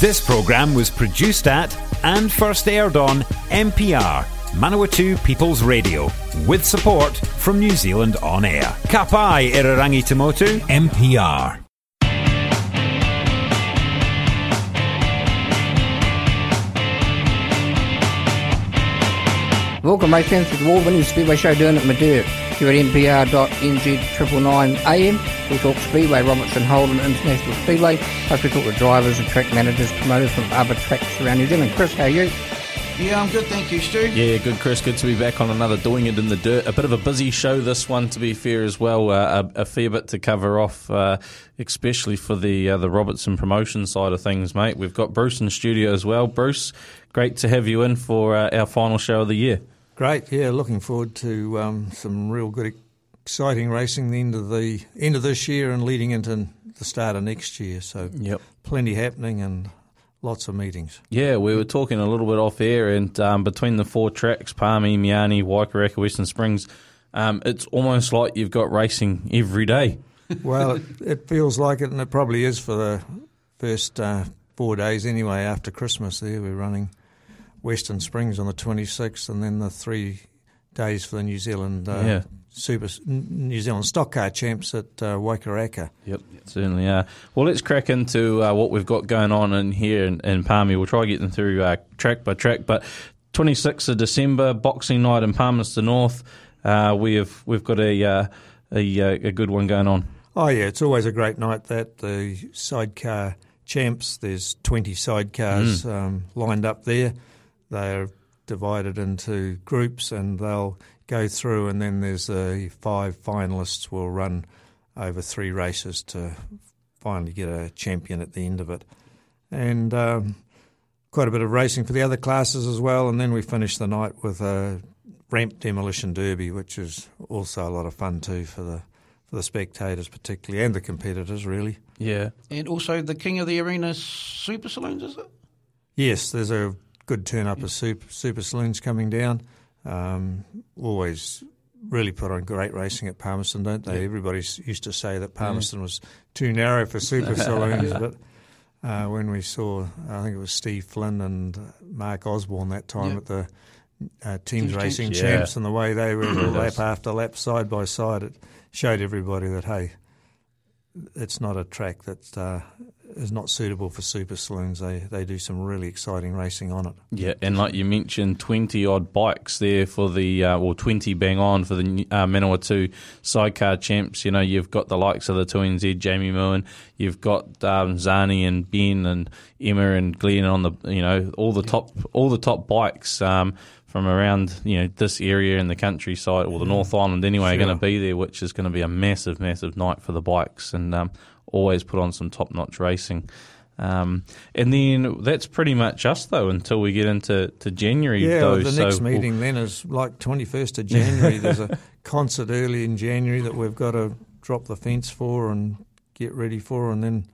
This programme was produced at and first aired on MPR, Manawatu People's Radio, with support from New Zealand On Air. Kapai Irarangi Tamotu, MPR. Welcome, my friends, to the Wolverine Speedway Show down at Madeira. Here at MPR.NZ triple nine AM. We talk Speedway, Robertson Holden International Speedway. Plus we talk to drivers and track managers, promoters from other tracks around New Zealand. Chris, how are you? Yeah, I'm good, thank you, Stu. Yeah, good, Chris. Good to be back on another Doing It in the Dirt. A bit of a busy show, this one, to be fair, as well. Uh, a, a, fair bit to cover off, uh, especially for the uh, the Robertson promotion side of things, mate. We've got Bruce in the studio as well. Bruce, great to have you in for uh, our final show of the year. Great, yeah. Looking forward to um, some real good, exciting racing the end of the end of this year and leading into the start of next year. So, yep. plenty happening and lots of meetings. Yeah, we were talking a little bit off air, and um, between the four tracks, Palmy, Meeanee, Waikaraka, Western Springs, um, it's almost like you've got racing every day. well, it, it, feels like it, and it probably is for the first uh, four days anyway after Christmas. There, we're running Western Springs on the 26th, and then the three days for the New Zealand uh, yeah. Super New Zealand Stock Car Champs at uh, Waikaraka. Yep, certainly are. Well, let's crack into uh, what we've got going on in here in, in Palmy. We'll try to get them through uh, track by track, but 26th of December, Boxing Night in Palmerston North. Uh, we have we've got a, uh, a uh, a good one going on. Oh yeah, it's always a great night. That the sidecar champs. There's 20 sidecars mm. um, lined up there. They're divided into groups, and they'll go through, and then there's the five finalists will run over three races to finally get a champion at the end of it. And um, quite a bit of racing for the other classes as well. And then we finish the night with a ramp demolition derby, which is also a lot of fun too for the for the spectators particularly and the competitors really. Yeah. And also the King of the Arena Super Saloons, is it? Yes, there's a good turn up of super, super saloons coming down. Um, always really put on great racing at Palmerston, don't they? Yeah. Everybody used to say that Palmerston yeah. was too narrow for super saloons, but uh, when we saw, I think it was Steve Flynn and Mark Osborne that time at the uh, teams, racing champs, and the way they were lap after lap, side by side, it showed everybody that hey, it's not a track that uh, is not suitable for super saloons. They they do some really exciting racing on it. Yeah, and like you mentioned, twenty odd bikes there for the uh, well twenty bang on for the uh, Manawatu sidecar champs. You know, you've got the likes of the two NZ Jamie Moon, you've got um, Zani and Ben and Emma and Glenn on the you know all the top all the top bikes. Um, from around you know this area in the countryside or the North Island anyway sure. are going to be there, which is going to be a massive, massive night for the bikes. And um, always put on some top notch racing. Um, and then that's pretty much us though until we get into to January. Yeah, though, the next meeting we'll, then is like twenty first of January. There's a concert early in January that we've got to drop the fence for and get ready for, and then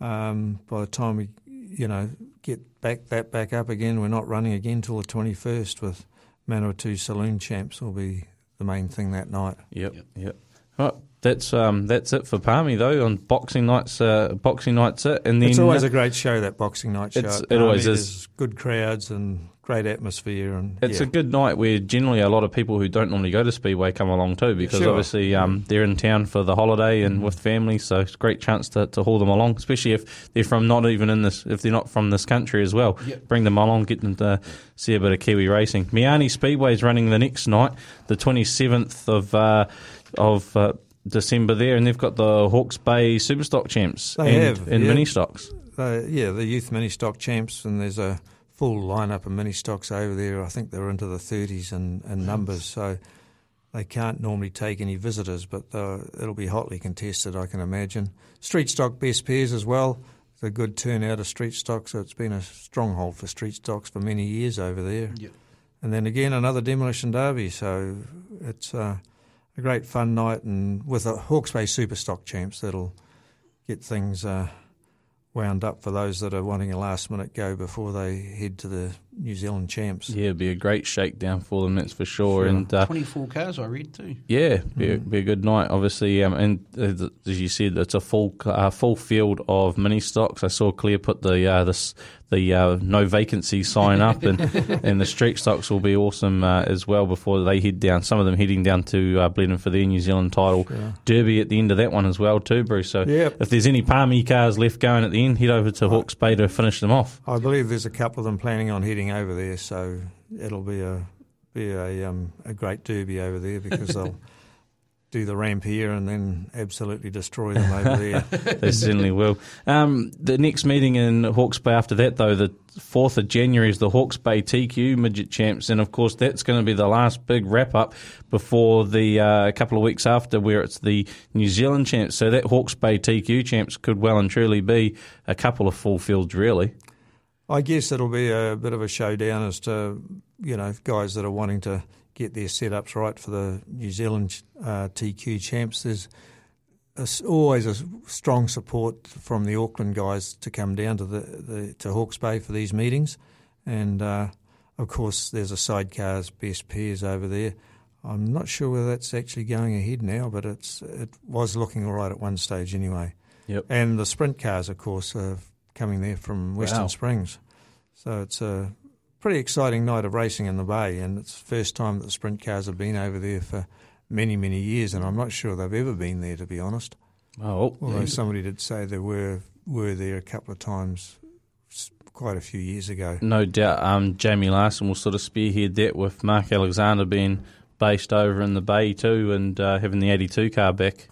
um, by the time we you know get back that back up again, we're not running again till the twenty first with Manawatu Saloon Champs will be the main thing that night. Yep, yep. yep. Right, that's um, that's it for Palmy though on Boxing nights. Uh, boxing nights it, and then it's always a great show. That Boxing night show. it always is. good crowds and great atmosphere, and it's yeah. a good night where generally a lot of people who don't normally go to Speedway come along too because sure. obviously um, they're in town for the holiday and mm-hmm. with family, so it's a great chance to, to haul them along, especially if they're from not even in this if they're not from this country as well. Yep. Bring them along, get them to see a bit of Kiwi racing. Meeanee Speedway is running the next night, the twenty seventh of. Uh, of uh, December there, and they've got the Hawke's Bay Superstock champs they and, have, and yeah. mini stocks. Uh, yeah, the youth mini stock champs, and there's a full lineup of mini stocks over there. I think they're into the 30s and, and numbers, so they can't normally take any visitors, but uh, it'll be hotly contested, I can imagine. Street stock best pairs as well. It's a good turnout of street stock, so it's been a stronghold for street stocks for many years over there. Yep. And then again, another demolition derby, so it's. Uh, a great fun night, and with the Hawke's Bay Super Stock Champs, that'll get things uh, wound up for those that are wanting a last minute go before they head to the New Zealand champs. Yeah, it'd be a great shakedown for them, that's for sure. And uh, 24 cars, I read too. yeah, be, a, be a good night, obviously. Um, and uh, as you said, it's a full uh, full field of mini stocks. I saw Claire put the uh, this the uh, no vacancy sign up, and and the street stocks will be awesome uh, as well before they head down. Some of them heading down to uh, Blenheim for their New Zealand title derby at the end of that one as well too, Bruce. So Yep. if there's any Palmy cars left going at the end, head over to Hawke's Bay to finish them off. I believe there's a couple of them planning on heading over there, so it'll be a be a um, a great derby over there because they'll do the ramp here and then absolutely destroy them over there. they certainly will. Um, the next meeting in Hawke's Bay after that, though, the 4th of January is the Hawke's Bay TQ Midget Champs, and of course that's going to be the last big wrap up before the uh, couple of weeks after, where it's the New Zealand Champs. So that Hawke's Bay TQ Champs could well and truly be a couple of full fields, really. I guess it'll be a bit of a showdown as to you know guys that are wanting to get their setups right for the New Zealand uh, TQ champs. There's a always a strong support from the Auckland guys to come down to the, the to Hawke's Bay for these meetings, and uh, of course there's a sidecars best pairs over there. I'm not sure whether that's actually going ahead now, but it's it was looking all right at one stage anyway. Yep. And the sprint cars, of course, are coming there from Western Wow. Springs. So it's a pretty exciting night of racing in the Bay, and it's the first time that the sprint cars have been over there for many, many years, and I'm not sure they've ever been there, to be honest. Oh, Although somebody did say they were were there a couple of times quite a few years ago. no doubt um, Jamie Larson will sort of spearhead that with Mark Alexander being based over in the Bay too and uh, having the 82 car back.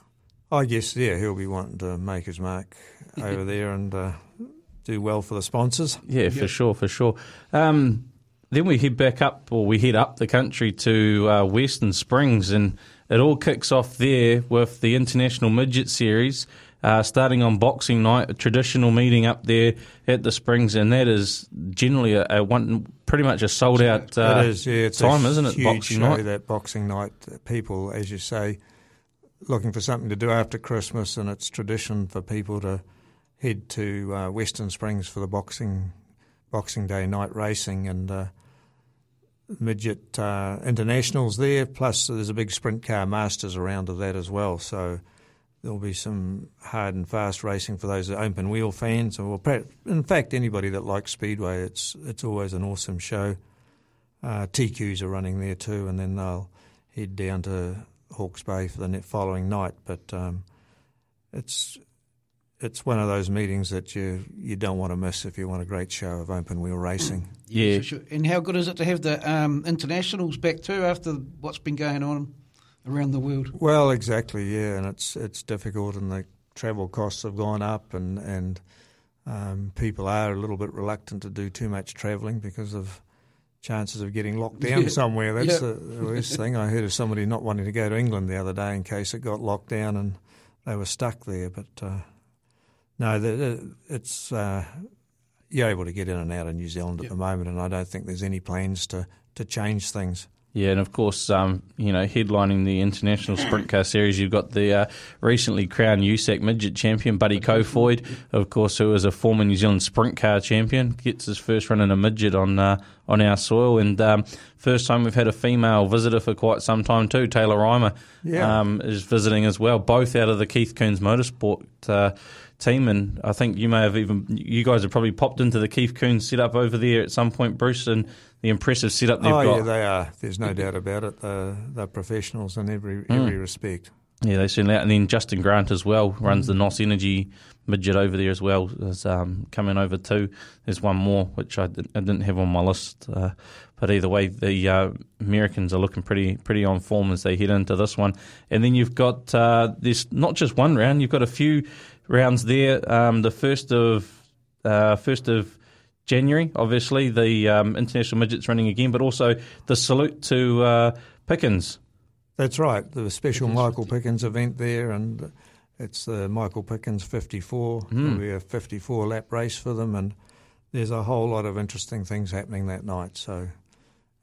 I guess, yeah, he'll be wanting to make his mark over there and uh, do well for the sponsors. Yeah, for sure, for sure. Um, then we head back up, or we head up the country to uh, Western Springs, and it all kicks off there with the International Midget Series. Uh, starting on Boxing Night, a traditional meeting up there at the Springs, and that is generally a, a one, pretty much a sold out uh, it is, yeah. It's time, a isn't it? Huge Boxing show, Night. that Boxing Night. People, as you say, looking for something to do after Christmas, and it's tradition for people to head to uh, Western Springs for the boxing Boxing Day night racing and uh, midget uh, internationals there. Plus, there's a big sprint car masters around of that as well. So. There'll be some hard and fast racing for those open wheel fans, or in fact anybody that likes speedway. It's it's always an awesome show. Uh, TQs are running there too, and then they'll head down to Hawke's Bay for the following night. But um, it's it's one of those meetings that you you don't want to miss if you want a great show of open wheel racing. Yeah, For sure. And how good is it to have the um, internationals back too after what's been going on around the world? Well, exactly, yeah, and it's it's difficult, and the travel costs have gone up, and and um, people are a little bit reluctant to do too much travelling because of chances of getting locked down Yeah. somewhere. That's Yeah. the, the worst thing. I heard of somebody not wanting to go to England the other day in case it got locked down and they were stuck there. But uh, no, the, the- it's uh, you're able to get in and out of New Zealand at Yep. the moment, and I don't think there's any plans to to change things. Yeah, and of course, um, you know, headlining the International Sprint Car Series, you've got the uh, recently crowned USAC midget champion, Buddy Kofoid, of course, who is a former New Zealand Sprint Car champion, gets his first run in a midget on uh, on our soil, and um, first time we've had a female visitor for quite some time too. Taylor Reimer Yeah. um, is visiting as well, both out of the Keith Kunz Motorsport. Uh, Team and I think you may have even you guys have probably popped into the Keith Kunz setup over there at some point, Bruce, and the impressive setup they've oh got. yeah, they are. There's no doubt about it. They're, they're professionals in every every respect. Yeah, they certainly are. And then Justin Grant as well runs the NOS Energy midget over there as well. Is um, coming over too. There's one more which I didn't, I didn't have on my list, uh, but either way, the uh, Americans are looking pretty pretty on form as they head into this one. And then you've got uh, there's not just one round. You've got a few rounds there. Um, the first of uh, first of January, obviously the um, international midgets running again, but also the salute to uh, Pickens. That's right. The special Michael Pickens event there, and it's the Michael Pickens 54. It'll be a 54 lap race for them, and there's a whole lot of interesting things happening that night. So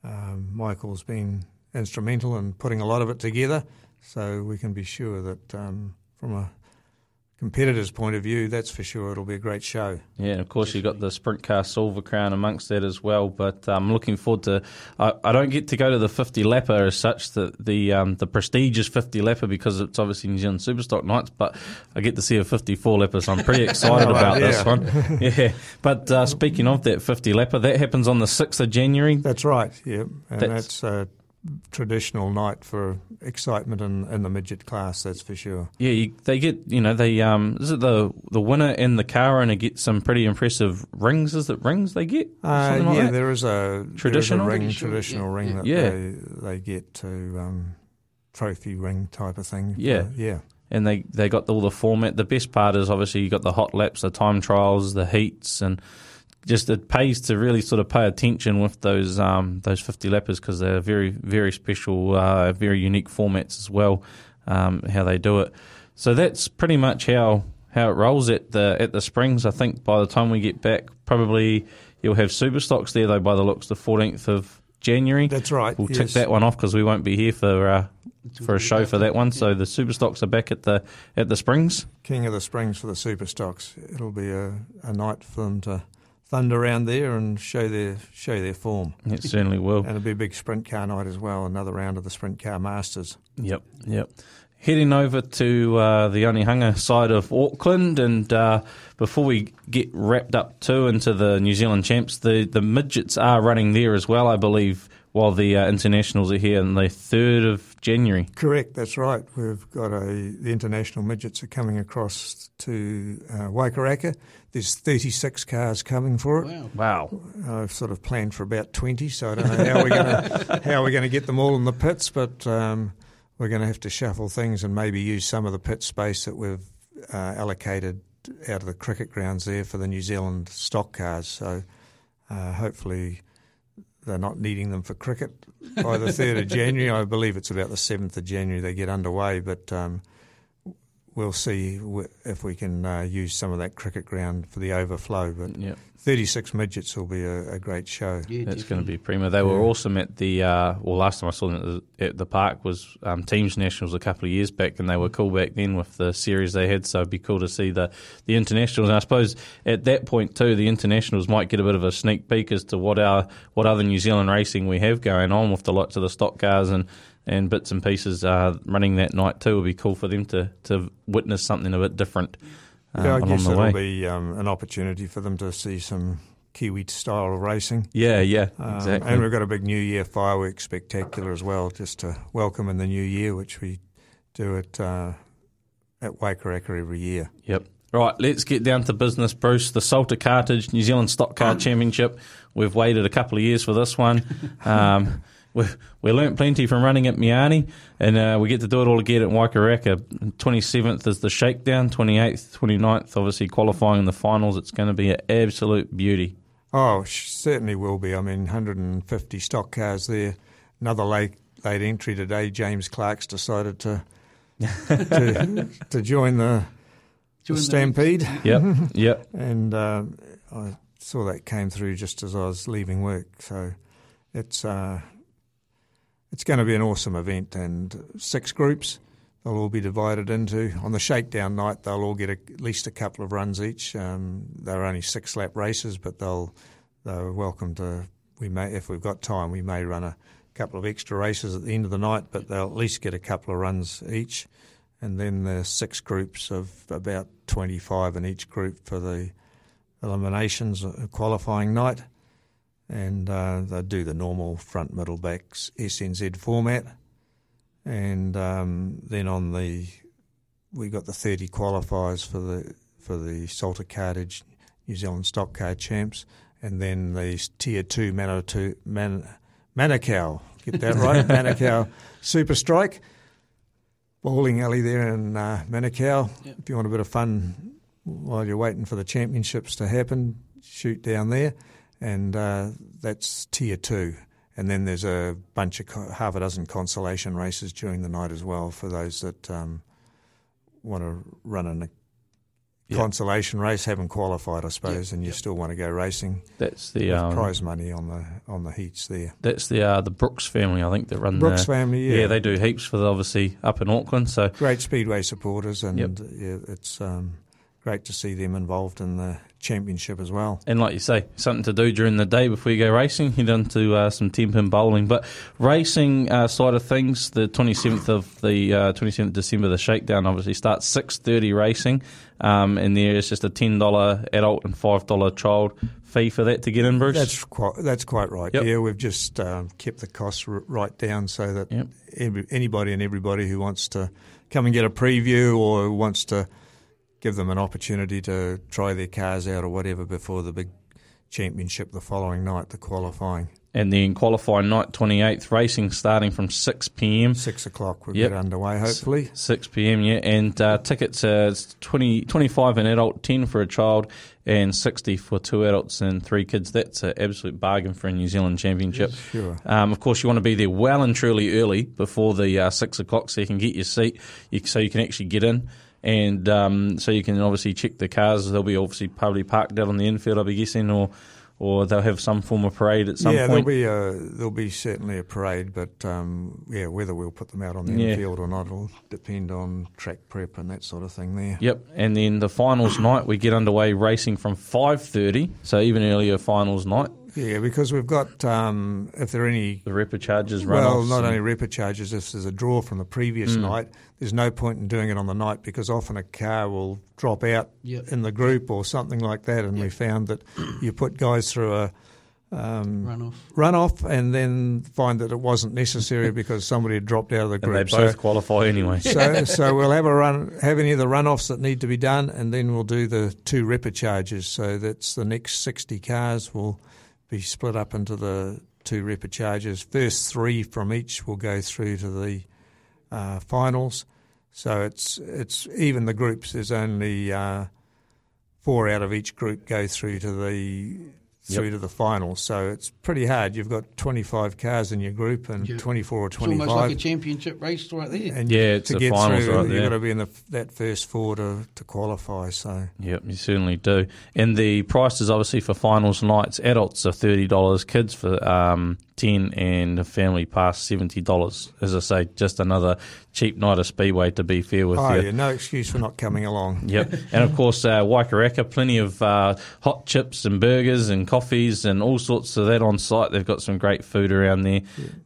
um, Michael's been instrumental in putting a lot of it together, so we can be sure that um, from a competitors' point of view, that's for sure. It'll be a great show. Yeah, and of course you've got the Sprint Car Silver Crown amongst that as well. But I'm um, looking forward to. I, I, don't get to go to the 50 lapper as such, the the um, the prestigious 50 lapper because it's obviously New Zealand Superstock nights. But I get to see a 54 lapper, so I'm pretty excited about yeah. this one. Yeah. But uh, speaking of that 50 lapper, that happens on the 6th of January. That's right. Yeah, and That's- that's. uh, traditional night for excitement in, in the midget class. That's for sure. Yeah, you, they get you know they um is it the the winner and the car owner get some pretty impressive rings? Is it rings they get? Uh, like yeah, that? there is a Traditional? there is a ring, sure, traditional yeah. ring that Yeah. they they get to um, trophy ring type of thing. Yeah. Uh, yeah. and they they got all the format. The best part is obviously you got the hot laps, the time trials, the heats, and just it pays to really sort of pay attention with those um, those fifty lappers because they're very very special, uh, very unique formats as well. Um, how they do it, so that's pretty much how how it rolls at the at the Springs. I think by the time we get back, probably you'll have super stocks there though. By the looks, the fourteenth of January. That's right. We'll tick that one off because we won't be here for uh, for a show for that one. So the super stocks are back at the at the Springs. King of the Springs for the super stocks. It'll be a, a night for them to thunder around there and show their show their form. It certainly will. And it'll be a big sprint car night as well. Another round of the sprint car masters. Yep, yep. Heading over to uh, the Onehunga side of Auckland, and uh, before we get wrapped up too into the New Zealand champs, the, the midgets are running there as well, I believe, while the uh, internationals are here on the third of January. Correct, that's right. We've got a the international midgets are coming across to uh, Waikaraka. There's 36 cars coming for it. Wow. Wow. I've sort of planned for about 20, so I don't know how we're going to how we're going to get them all in the pits, but um, we're going to have to shuffle things and maybe use some of the pit space that we've uh, allocated out of the cricket grounds there for the New Zealand stock cars. So uh, hopefully they're not needing them for cricket by the 3rd of January. I believe it's about the 7th of January they get underway, but um, we'll see if we can uh, use some of that cricket ground for the overflow. But Yep. 36 midgets will be a, a great show. Yeah, That's going to be prima. They were awesome at the uh, well. Last time I saw them at the, at the park was um, Teams Nationals a couple of years back, and they were cool back then with the series they had. So it'd be cool to see the the internationals. And I suppose at that point too, the internationals might get a bit of a sneak peek as to what our what other New Zealand racing we have going on with the lots of the stock cars and. And bits and pieces uh, running that night too would be cool for them to, to witness something a bit different uh, yeah, I guess it'll way. be um, an opportunity for them to see some Kiwi style racing. yeah, yeah, Um, exactly. And we've got a big New Year fireworks spectacular as well, just to welcome in the new year, which we do at uh, at Waikaraka every year. Yep. Right, let's get down to business, Bruce. The Salter Cartage New Zealand Stock Car Championship. We've waited a couple of years for this one. Um, we we learnt plenty from running at Meeanee, and uh, we get to do it all again at Waikaraka. 27th is the shakedown, 28th, 29th, obviously qualifying in the finals. It's going to be an absolute beauty. Oh, certainly will be. I mean, 150 stock cars there. Another late late entry today. James Clark's decided to to, to join the, Join the the stampede. Yep, yep. and uh, I saw that came through just as I was leaving work. So it's uh, it's going to be an awesome event, and six groups. They'll all be divided into on the shakedown night. They'll all get a, at least a couple of runs each. Um, they're only six lap races, but they'll they're welcome to. We may, if we've got time, we may run a couple of extra races at the end of the night, but they'll at least get a couple of runs each. And then the six groups of about 25 in each group for the eliminations uh, qualifying night. And uh, they do the normal front, middle, backs SNZ format. And um, then on the, we got the 30 qualifiers for the for the Salter Cartage New Zealand Stock Car Champs, and then the Tier Two Manitou Man, Manukau, get that right, Manukau Super Strike bowling alley there in uh, Manukau. Yep. If you want a bit of fun while you're waiting for the championships to happen, shoot down there, and uh, that's tier two. And then there's a bunch of half a dozen consolation races during the night as well for those that um, want to run in a consolation race, haven't qualified, I suppose, and you still want to go racing. That's the um, prize money on the on the heats there. That's the uh, the Brooks family, I think, that run the Brooks the, family, yeah. Yeah, they do heaps for the, obviously up in Auckland. So Great speedway supporters, and Yep. yeah, it's um, great to see them involved in the championship as well. And like you say, something to do during the day before you go racing. Head on to uh, some ten pin bowling. But racing uh, side of things, the twenty seventh of the twenty seventh December, the shakedown obviously starts six thirty racing, um, and there is just a ten dollar adult and five dollar child fee for that to get in, Bruce. That's quite that's quite right. Yep. Yeah, we've just um, kept the costs r- right down so that Yep. every, anybody and everybody who wants to come and get a preview or who wants to give them an opportunity to try their cars out or whatever before the big championship the following night, the qualifying. and then qualifying night twenty eighth racing starting from six pm. Six o'clock we'll Yep. get underway, hopefully. 6 p.m. Yeah, and uh, tickets are 20, 25 an adult, ten for a child, and sixty for two adults and three kids. That's an absolute bargain for a New Zealand Championship. Sure. Um, of course, you want to be there well and truly early before the uh, six o'clock, so you can get your seat, you, so you can actually get in. And um, so you can obviously check the cars. They'll be obviously probably parked out on the infield, I'll be guessing, or or they'll have some form of parade at some yeah, point. there'll be a, there'll be certainly a parade, but um, yeah, whether we'll put them out on the Yeah. infield or not will depend on track prep and that sort of thing. There. Yep, and then the finals night we get underway racing from five thirty, so even earlier finals night. Yeah, because we've got um, if there are any The ripper charges well, not only ripper charges. If there's a draw from the previous Mm. night, there's no point in doing it on the night because often a car will drop out Yep. in the group or something like that, and we found that you put guys through a um, Run off. runoff and then find that it wasn't necessary because somebody had dropped out of the and group. they both so, qualify anyway. so, so we'll have a run, have any of the runoffs that need to be done, and then we'll do the two ripper charges. So that's the next 60 cars will be split up into the two ripper charges. First three from each will go through to the uh, finals. So it's it's even the groups. There's only uh, four out of each group go through to the through Yep. to the finals. So it's pretty hard. You've got 25 cars in your group and Yeah. 24 or 25. It's 25. almost like a championship race right there. And Yeah, it's to the get finals through, right you've there. got to be in the, that first four to, to qualify. So Yep, you certainly do. And the prices obviously for finals nights, adults are thirty dollars, kids for um, ten, and a family pass seventy dollars. As I say, just another cheap night of speedway. To be fair with oh, you. yeah, no excuse for not coming along. Yep, and of course uh, Waikaraka, plenty of uh, hot chips and burgers and coffees and all sorts of that on site. They've got some great food around there.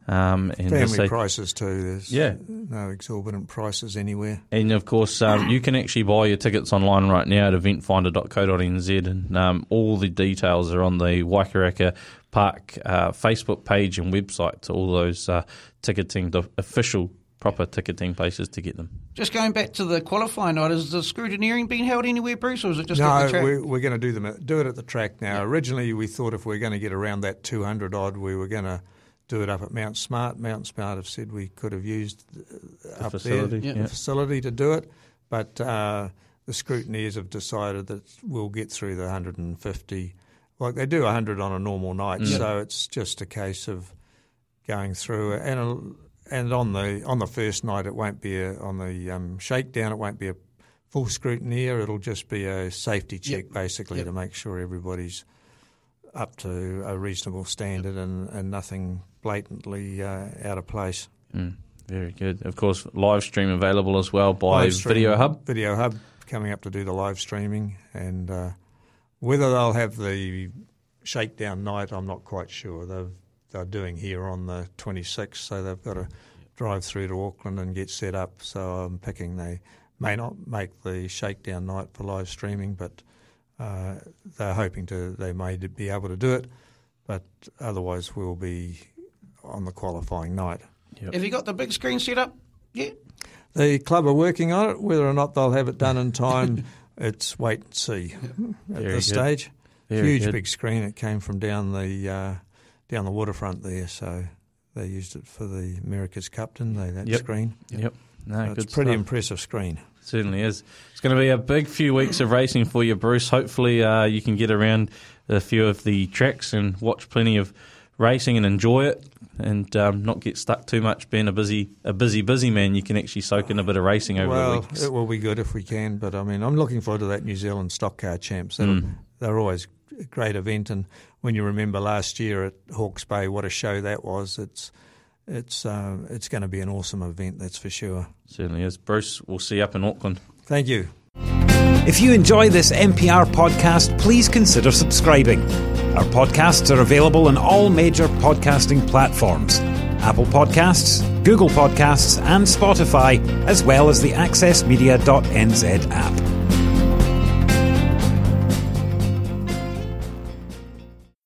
Um, and Family say- prices too. There's Yeah. no exorbitant prices anywhere. And of course, um, you can actually buy your tickets online right now at eventfinda.co.nz, and um, all the details are on the Waikaraka Park uh, Facebook page and website to all those uh, ticketing, the official proper ticketing places to get them. Just going back to the qualifying night, is the scrutineering being held anywhere, Bruce, or is it just at the No, track? we're, we're going to do them at, do it at the track now. Originally, we thought if we are going to get around that 200 odd, we were going to do it up at Mount Smart. Mount Smart have said we could have used uh, up facility, there yeah. the facility to do it, but uh, the scrutineers have decided that we'll get through the 150. Like they do 100 on a normal night, Mm. so it's just a case of going through and. And on the on the first night, it won't be a, on the um, shakedown. It won't be a full scrutineer. It'll just be a safety check, Yep. basically, Yep. to make sure everybody's up to a reasonable standard and, and nothing blatantly uh, out of place. Mm, very good. Of course, live stream available as well by stream- Video Hub. Video Hub coming up to do the live streaming, and uh, whether they'll have the shakedown night, I'm not quite sure. They've, they're doing here on the 26th, so they've got to drive through to Auckland and get set up. So I'm picking they may not make the shakedown night for live streaming, but uh, they're hoping to. They may be able to do it, but otherwise we'll be on the qualifying night. Have you got the big screen set up? Yeah. The club are working on it. Whether or not they'll have it done in time, it's wait and see at Very this good. stage. Very Huge good. big screen. It came from down the uh, down the waterfront there, so they used it for the America's Cup, didn't they? That Yep. screen. Yep. No, So good it's pretty stuff. impressive screen. Certainly is. It's going to be a big few weeks of racing for you, Bruce. Hopefully, uh, you can get around a few of the tracks and watch plenty of racing and enjoy it, and um, not get stuck too much being a busy a busy busy man. You can actually soak in a bit of racing over well, the weeks. it will be good if we can. But I mean, I'm looking forward to that New Zealand Stock Car Champs. Mm. They're always a great event, and when you remember last year at Hawke's Bay, what a show that was. It's it's uh, it's going to be an awesome event, that's for sure. Certainly is. Bruce, we'll see you up in Auckland. Thank you. If you enjoy this MPR podcast, please consider subscribing. Our podcasts are available on all major podcasting platforms Apple Podcasts, Google Podcasts, and Spotify, as well as the AccessMedia.nz app.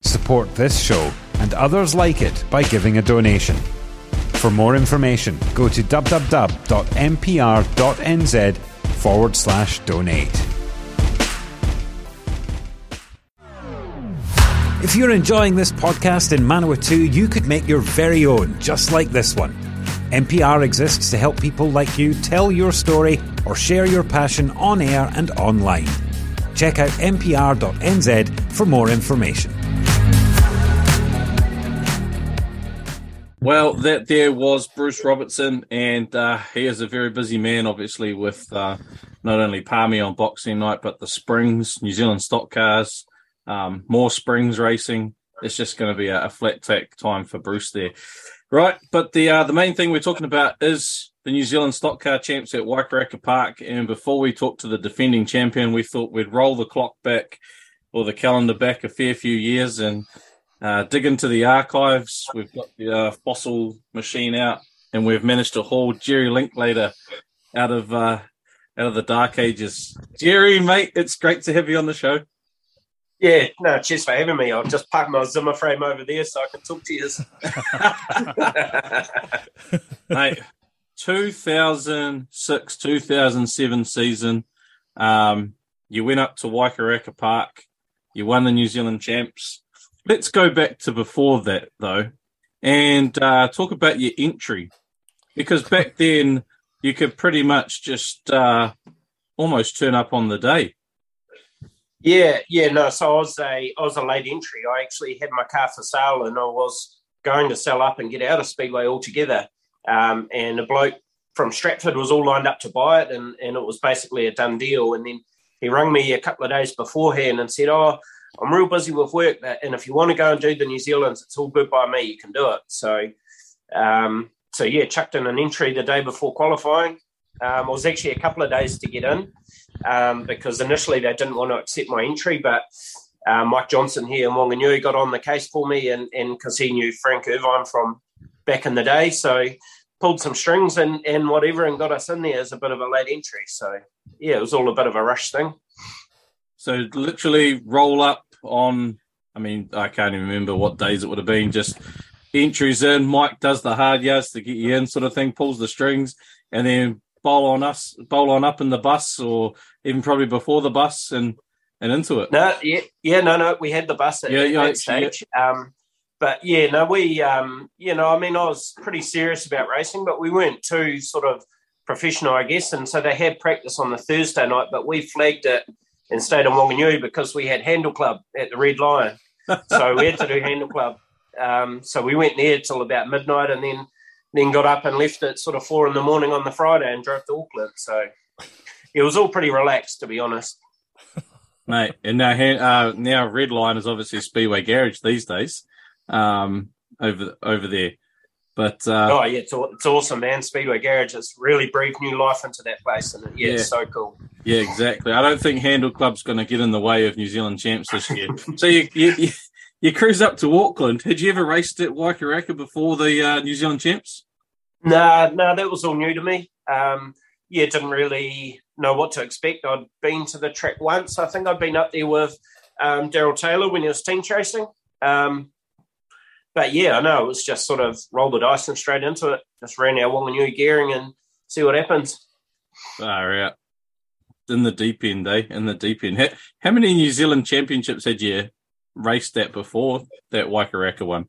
Support this show and others like it by giving a donation. For more information, go to www.mpr.nz forward slash donate. If you're enjoying this podcast in Manawatu, you could make your very own, just like this one. MPR exists to help people like you tell your story or share your passion on air and online. Check out mpr.nz for more information. Well, that there was Bruce Robertson, and uh, he is a very busy man, obviously, with uh, not only Palmy on Boxing Night, but the Springs, New Zealand Stock Cars, um, more springs racing. It's just going to be a, a, flat tack time for Bruce there, right? But the uh, the main thing we're talking about is the New Zealand Stock Car Champs at Waikaraka Park. And before we talk to the defending champion, we thought we'd roll the clock back or the calendar back a fair few years and uh, dig into the archives. We've got the uh, fossil machine out, and we've managed to haul Jerry Linklater out of uh, out of the dark ages. Jerry, mate, it's great to have you on the show. Yeah, no, cheers for having me. I'll just park my Zimmer frame over there so I can talk to you. Mate, 2006, 2007 season, um, you went up to Waikaraka Park. You won the New Zealand champs. Let's go back to before that, though, and uh, talk about your entry. Because back then, you could pretty much just uh, almost turn up on the day. Yeah, yeah, no. So I was a I was a late entry. I actually had my car for sale, and I was going to sell up and get out of Speedway altogether. Um, and a bloke from Stratford was all lined up to buy it, and and it was basically a done deal. And then he rang me a couple of days beforehand and said, "Oh, I'm real busy with work, and if you want to go and do the New Zealand's, it's all good by me. You can do it." So, um, so yeah, chucked in an entry the day before qualifying. Um, it was actually a couple of days to get in um, because initially they didn't want to accept my entry, but uh, Mike Johnson here in Wanganui got on the case for me, and because he knew Frank Irvine from back in the day, so pulled some strings and, and whatever, and got us in there as a bit of a late entry. So yeah, it was all a bit of a rush thing. So literally roll up on. I mean, I can't even remember what days it would have been. Just entries in. Mike does the hard yards to get you in, sort of thing. Pulls the strings, and then bowl on us, bowl on up in the bus, or even probably before the bus and and into it. No, yeah, yeah, no, no, we had the bus at, yeah, yeah, that stage. Yeah. Um, but yeah, no, we, um, you know, I mean, I was pretty serious about racing, but we weren't too sort of professional, I guess. And so they had practice on the Thursday night, but we flagged it and stayed in Wanganui because we had Handle Club at the Red Lion. so we had to do Handle Club. Um, so we went there till about midnight and then then got up and left at sort of four in the morning on the Friday and drove to Auckland. So it was all pretty relaxed, to be honest. Mate, and now uh, now Red Lion is obviously a Speedway Garage these days um, over over there. But uh, oh yeah, it's, it's awesome, man. Speedway Garage has really breathed new life into that place, and yeah, yeah. it's so cool. Yeah, exactly. I don't think Handle Club's going to get in the way of New Zealand champs this year. so you, you you cruise up to Auckland. Had you ever raced at Waikaraka before the uh, New Zealand champs? Nah, no, nah, that was all new to me. Um, yeah, didn't really know what to expect. I'd been to the track once. I think I'd been up there with um, Daryl Taylor when he was team chasing. Um, but yeah, I know it was just sort of roll the dice and straight into it. Just ran our Wanganui gearing and see what happens. Far out. In the deep end, eh? In the deep end. How, how many New Zealand championships had you raced that before that Waikaraka one?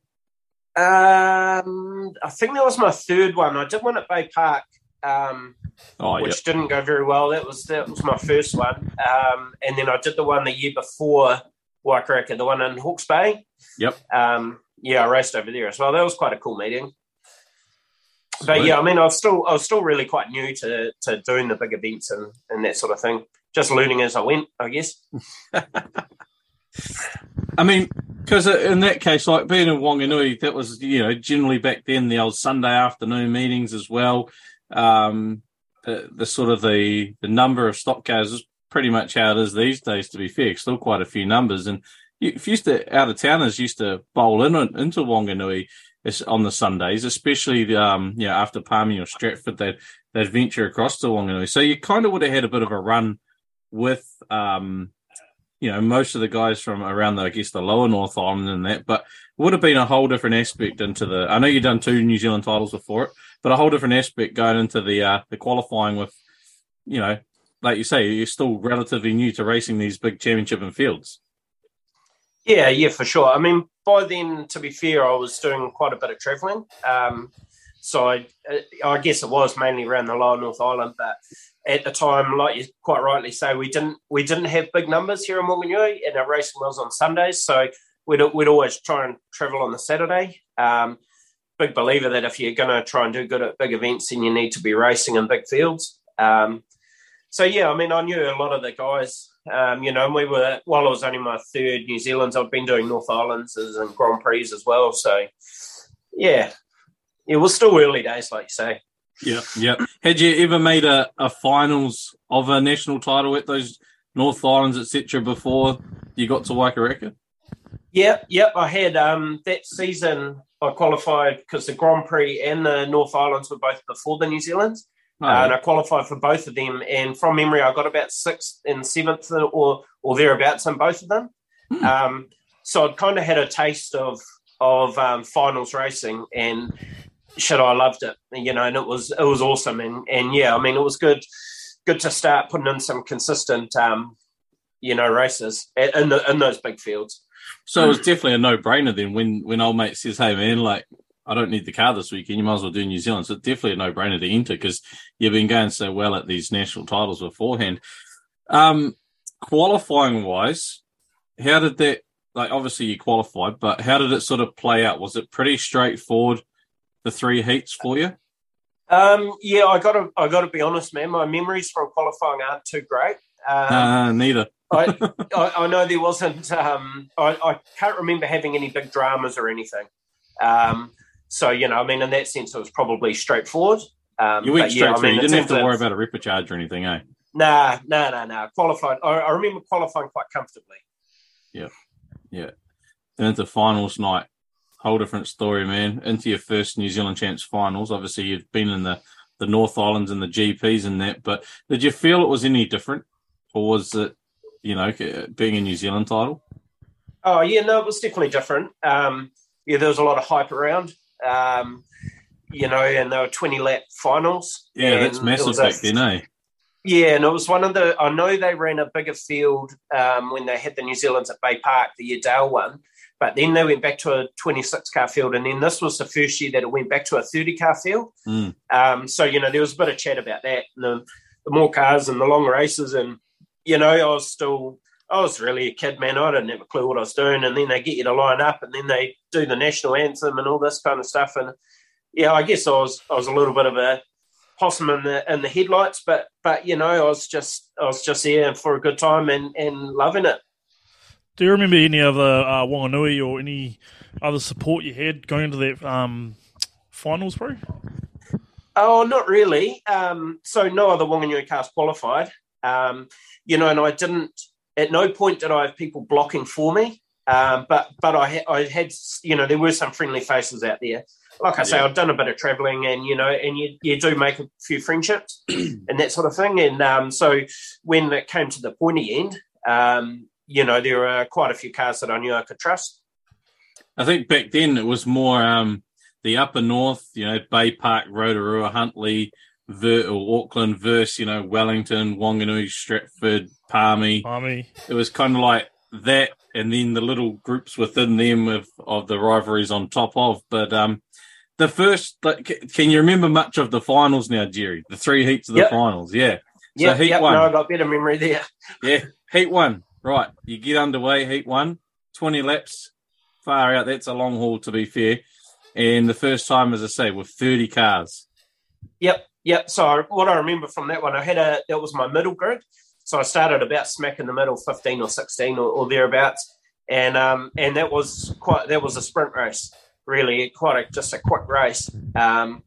Um, I think that was my third one. I did one at Bay Park, um, oh, which yep. didn't go very well. That was that was my first one, um, and then I did the one the year before Waikaraka, the one in Hawke's Bay. Yep. Um, yeah, I raced over there as well. That was quite a cool meeting. But yeah, I mean, I was still I was still really quite new to to doing the big events and, and that sort of thing. Just learning as I went, I guess. I mean, because in that case, like being in Wanganui, that was you know generally back then the old Sunday afternoon meetings as well. Um, the, the sort of the the number of stock cars is pretty much how it is these days. To be fair, still quite a few numbers, and if used to out of towners used to bowl in into Wanganui on the Sundays, especially the, um, you know, after Palmy or Stratford, they'd, they'd venture across to Wanganui. So you kind of would have had a bit of a run with, um, you know, most of the guys from around, the, I guess, the lower North Island and that, but it would have been a whole different aspect into the. I know you've done two New Zealand titles before it, but a whole different aspect going into the uh, the qualifying with, you know, like you say, you're still relatively new to racing these big championship and fields. Yeah, yeah, for sure. I mean, by then, to be fair, I was doing quite a bit of travelling. Um, so I, I, guess it was mainly around the lower North Island, but at the time, like you quite rightly say, we didn't we didn't have big numbers here in Wanganui, and our racing was on Sundays, so we'd we'd always try and travel on the Saturday. Um, big believer that if you're going to try and do good at big events, then you need to be racing in big fields. Um, so yeah, I mean, I knew a lot of the guys um, you know, and we were while I was only my third New Zealand's, I'd been doing North Islands and Grand Prix as well. So, yeah, it was still early days, like you say. Yeah, yeah. Had you ever made a, a finals of a national title at those North Islands, etc., before you got to Waikaraka? Yeah, yep. I had um, that season. I qualified because the Grand Prix and the North Islands were both before the New Zealand's. Oh, uh, and I qualified for both of them. And from memory, I got about sixth and seventh or or thereabouts in both of them. Hmm. Um, so I'd kind of had a taste of of um, finals racing, and shit, I loved it. You know, and it was it was awesome. And and yeah, I mean, it was good good to start putting in some consistent, um, you know, races in the, in those big fields. So it was definitely a no brainer then when when old mate says, "Hey man, like I don't need the car this weekend. You might as well do New Zealand. So definitely a no brainer to enter because you've been going so well at these national titles beforehand. Um, qualifying wise, how did that? Like, obviously you qualified, but how did it sort of play out? Was it pretty straightforward? The three heats for you? Um, yeah, I got to I got to be honest, man. My memories from qualifying aren't too great. Um, uh, neither. I, I, I, know there wasn't. Um, I, I, can't remember having any big dramas or anything. Um, so, you know, I mean, in that sense, it was probably straightforward. Um, you went straight yeah, through. I mean, you didn't have to worry about a ripper charge or anything, eh? Nah, nah, nah, nah. Qualified. I, I remember qualifying quite comfortably. Yeah, yeah. Then into finals night, whole different story, man. Into your first New Zealand Champs finals. Obviously, you've been in the the North Islands and the GPs and that, but did you feel it was any different, or was it, you know, being a New Zealand title? Oh yeah, no, it was definitely different. Um, yeah, there was a lot of hype around. Um, you know, and there were 20 lap finals. Yeah, that's massive back then, eh? Yeah, and it was one of the. I know they ran a bigger field um, when they had the New Zealand's at Bay Park, the year Dale won, but then they went back to a 26 car field, and then this was the first year that it went back to a 30 car field. Mm. Um, so, you know, there was a bit of chat about that, and the, the more cars and the long races, and, you know, I was still I was really a kid, man. I didn't have a clue what I was doing. And then they get you to line up, and then they do the national anthem and all this kind of stuff. And yeah, I guess I was I was a little bit of a possum in the in the headlights, but but you know, I was just I was just here for a good time and and loving it. Do you remember any other uh, Wanganui or any other support you had going into that um, finals, bro? Oh, not really. Um, so no other Wanganui cars qualified. Um, you know, and I didn't at no point did I have people blocking for me. Um, but but I, ha- I had you know there were some friendly faces out there. Like I say, yeah. I've done a bit of travelling, and you know, and you, you do make a few friendships and that sort of thing. And um, so when it came to the pointy end, um, you know, there were quite a few cars that I knew I could trust. I think back then it was more um, the upper north, you know, Bay Park, Rotorua, Huntly, Ver- or Auckland versus, you know, Wellington, Wanganui, Stratford, Palmy. Palmy. It was kind of like that, and then the little groups within them of, of the rivalries on top of. But um, the first, like, can you remember much of the finals now, Jerry? The three heats of the yep. finals, yeah. Yeah, so heat yep, one. No, I got better memory there. yeah, heat one. Right, you get underway. Heat one, 20 laps. far out. That's a long haul, to be fair. And the first time, as I say, with 30 cars. Yep, yep. So what I remember from that one, I had a that was my middle grid. So I started about smack in the middle, 15 or 16 or, or thereabouts, and um, and that was quite that was a sprint race, really, quite a, just a quick race. Um,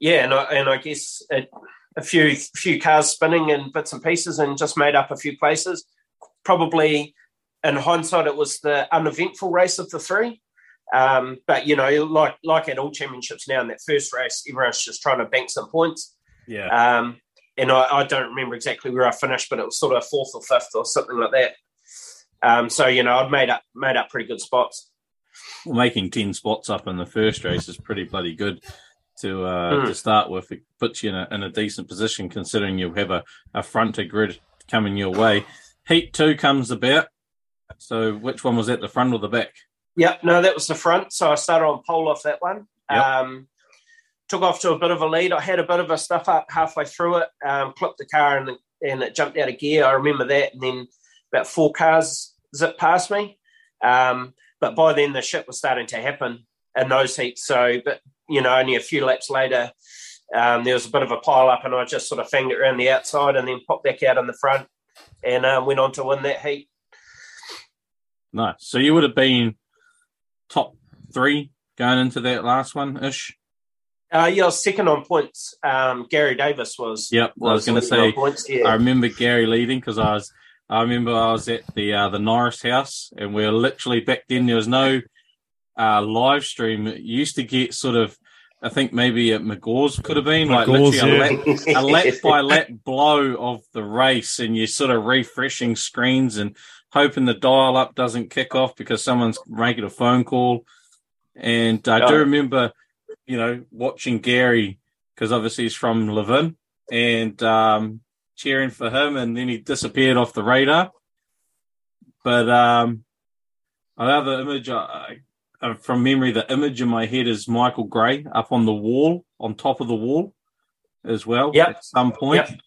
yeah, and I, and I guess it, a few few cars spinning and bits and pieces, and just made up a few places. Probably, in hindsight, it was the uneventful race of the three. Um, but you know, like like at all championships now, in that first race, everyone's just trying to bank some points. Yeah. Um, and I, I, don't remember exactly where I finished, but it was sort of fourth or fifth or something like that. Um, so you know, I'd made up made up pretty good spots. Well, making ten spots up in the first race is pretty bloody good to uh, mm. to start with. It puts you in a, in a decent position considering you have a, a fronter grid coming your way. Heat two comes about. So which one was at the front or the back? Yeah, no, that was the front. So I started on pole off that one. Yep. Um, took off to a bit of a lead. I had a bit of a stuff up halfway through it, um, clipped the car and, and it jumped out of gear. I remember that. And then about four cars zipped past me. Um, but by then the shit was starting to happen in those heats. So, but you know, only a few laps later, um, there was a bit of a pile up, and I just sort of fanged it around the outside and then popped back out in the front and uh, went on to win that heat. Nice. So you would have been top three going into that last one ish. Uh, yeah, I was second on points. Um, Gary Davis was. Yep, was I was going to say. Points, yeah. I remember Gary leading because I was. I remember I was at the uh, the Norris house, and we are literally back then. There was no uh, live stream. It used to get sort of. I think maybe at McGaw's could have been like literally yeah. a, lap, a lap by lap blow of the race, and you're sort of refreshing screens and hoping the dial up doesn't kick off because someone's making a phone call. And I do remember you know, watching Gary because obviously he's from Levin and um, cheering for him, and then he disappeared off the radar. But um, another image I, I, from memory, the image in my head is Michael Gray up on the wall, on top of the wall, as well. Yep. At some point. Yep.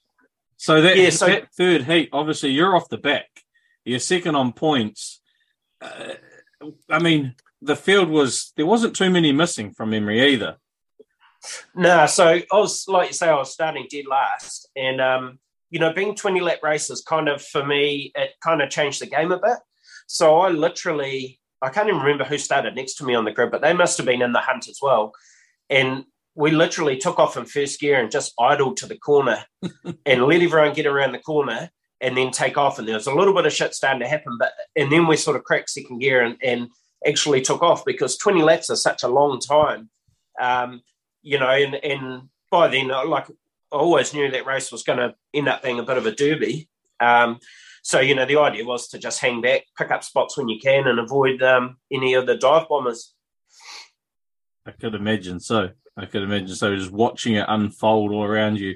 So that, yeah, so that third heat, obviously, you're off the back. You're second on points. Uh, I mean, the field was there wasn't too many missing from memory either. No, so I was like you say, I was starting dead last, and um, you know, being twenty lap races kind of for me, it kind of changed the game a bit. So I literally, I can't even remember who started next to me on the grid, but they must have been in the hunt as well. And we literally took off in first gear and just idled to the corner and let everyone get around the corner and then take off. And there was a little bit of shit starting to happen, but and then we sort of cracked second gear and, and actually took off because 20 laps are such a long time. Um, you know, and, and by then, uh, like I always knew that race was going to end up being a bit of a derby. Um, so, you know, the idea was to just hang back, pick up spots when you can, and avoid um, any of the dive bombers. I could imagine so. I could imagine so. Just watching it unfold all around you.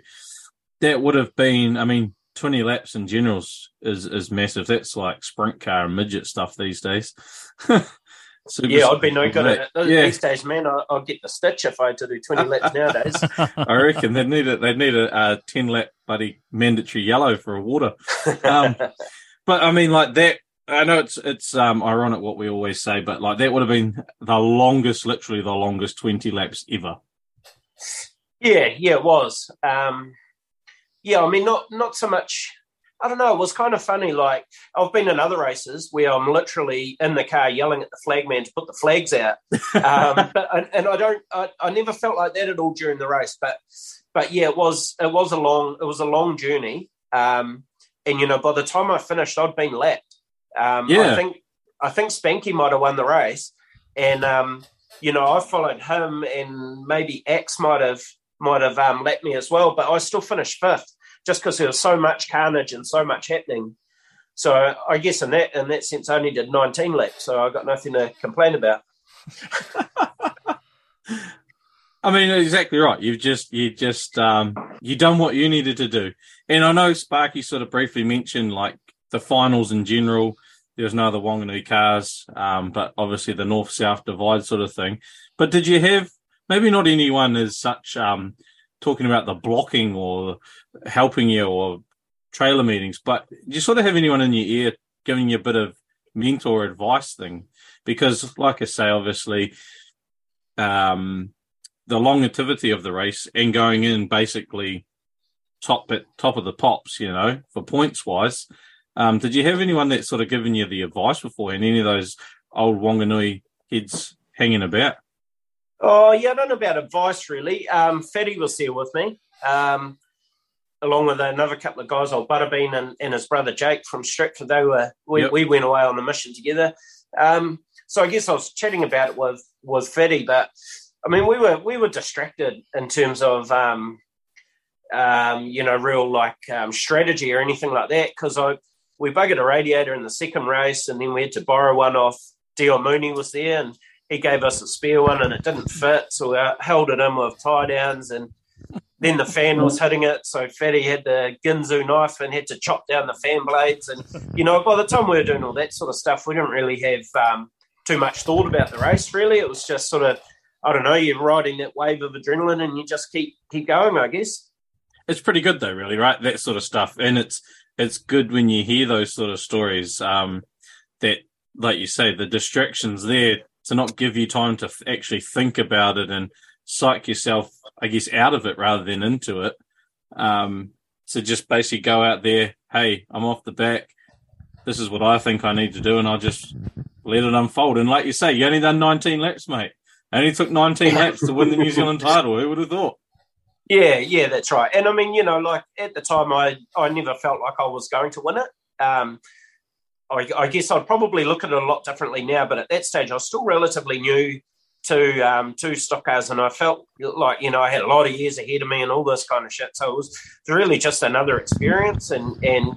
That would have been, I mean, 20 laps in generals is, is massive. That's like sprint car and midget stuff these days. Yeah, I'd be no good at it. Yeah. These days, man, I, will get the stitch if I had to do 20 laps nowadays. I reckon they'd need a, they'd need a, a 10 lap buddy mandatory yellow for a water. Um, but I mean, like that, I know it's it's um, ironic what we always say, but like that would have been the longest, literally the longest 20 laps ever. Yeah, yeah, it was. Um, yeah, I mean, not not so much I don't know. It was kind of funny. Like I've been in other races where I'm literally in the car yelling at the flagman to put the flags out, um, but and I don't. I, I, never felt like that at all during the race. But but yeah, it was it was a long it was a long journey. Um, and you know, by the time I finished, I'd been lapped. Um, yeah. I think I think Spanky might have won the race, and um, you know, I followed him, and maybe X might have might have um, lapped me as well. But I still finished fifth just because there was so much carnage and so much happening. So I guess in that in that sense, I only did 19 laps, so I got nothing to complain about. I mean, exactly right. You've just you just um, you done what you needed to do, and I know Sparky sort of briefly mentioned like the finals in general. There was no other Wanganui cars, um, but obviously the north south divide sort of thing. But did you have maybe not anyone as such um, talking about the blocking or helping you or trailer meetings, but do you sort of have anyone in your ear giving you a bit of mentor advice thing because, like I say, obviously, um, the longevity of the race and going in basically top at top of the pops, you know, for points wise. Um, did you have anyone that sort of given you the advice before, and any of those old Wanganui kids hanging about? Oh yeah, I don't know about advice really. Um, Fatty was there with me, um, along with another couple of guys, old Butterbean and, and his brother Jake from Stratford. They were we, Yep. we went away on the mission together. Um, so I guess I was chatting about it with with Fatty, but I mean we were we were distracted in terms of um, um, you know real like um, strategy or anything like that because I we buggered a radiator in the second race and then we had to borrow one off Dion Mooney was there and he gave us a spare one and it didn't fit, so we held it in with tie downs and then the fan was hitting it, so Fatty had the Ginsu knife and had to chop down the fan blades. And you know, by the time we were doing all that sort of stuff, we didn't really have um, too much thought about the race. Really, it was just sort of, I don't know, you're riding that wave of adrenaline and you just keep keep going, I guess. It's pretty good though, really, right? That sort of stuff, and it's it's good when you hear those sort of stories. Um, that, like you say, the distractions there to not give you time to f- actually think about it and psych yourself, I guess, out of it rather than into it. Um, to just basically go out there, hey, I'm off the back. This is what I think I need to do, and I'll just let it unfold. And like you say, you only done 19 laps, mate. Only took 19 laps to win the New Zealand title. Who would have thought? Yeah, yeah, that's right. And I mean, you know, like at the time, I I never felt like I was going to win it. Um, I, I guess I'd probably look at it a lot differently now, but at that stage, I was still relatively new to um, to stock cars, and I felt like you know I had a lot of years ahead of me and all this kind of shit. So it was really just another experience, and and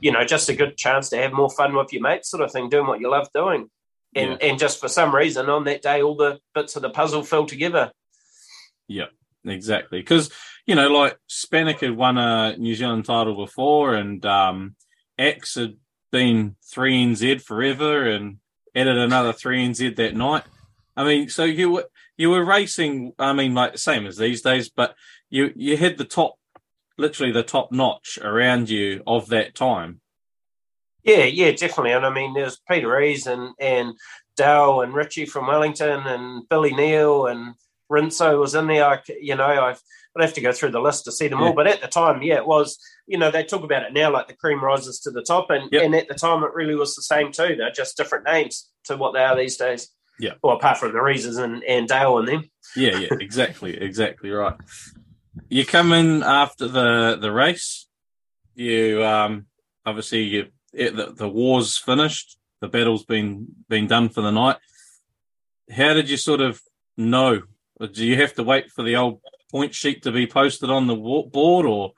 you know just a good chance to have more fun with your mates, sort of thing, doing what you love doing. And and just for some reason on that day, all the bits of the puzzle fell together. Yeah, exactly. Because you know, like Spanik had won a New Zealand title before, and um, X had been three NZ forever, and added another three NZ that night. I mean, so you were you were racing. I mean, like the same as these days, but you you had the top, literally the top notch around you of that time. Yeah, yeah, definitely. And I mean, there's Peter Rees and and Dale and Richie from Wellington and Billy Neal and Rinso was in there. I, you know, I've, I'd have to go through the list to see them Yeah. all. But at the time, yeah, it was. You know, they talk about it now like the cream rises to the top, and Yep. and at the time, it really was the same too. They're just different names to what they are these days. Yeah. Well, apart from the Reasons and, and Dale and them. Yeah, yeah, exactly, exactly right. You come in after the the race. You um obviously you it, the, the war's finished. The battle's been been done for the night. How did you sort of know? Or Do you have to wait for the old point sheet to be posted on the board, or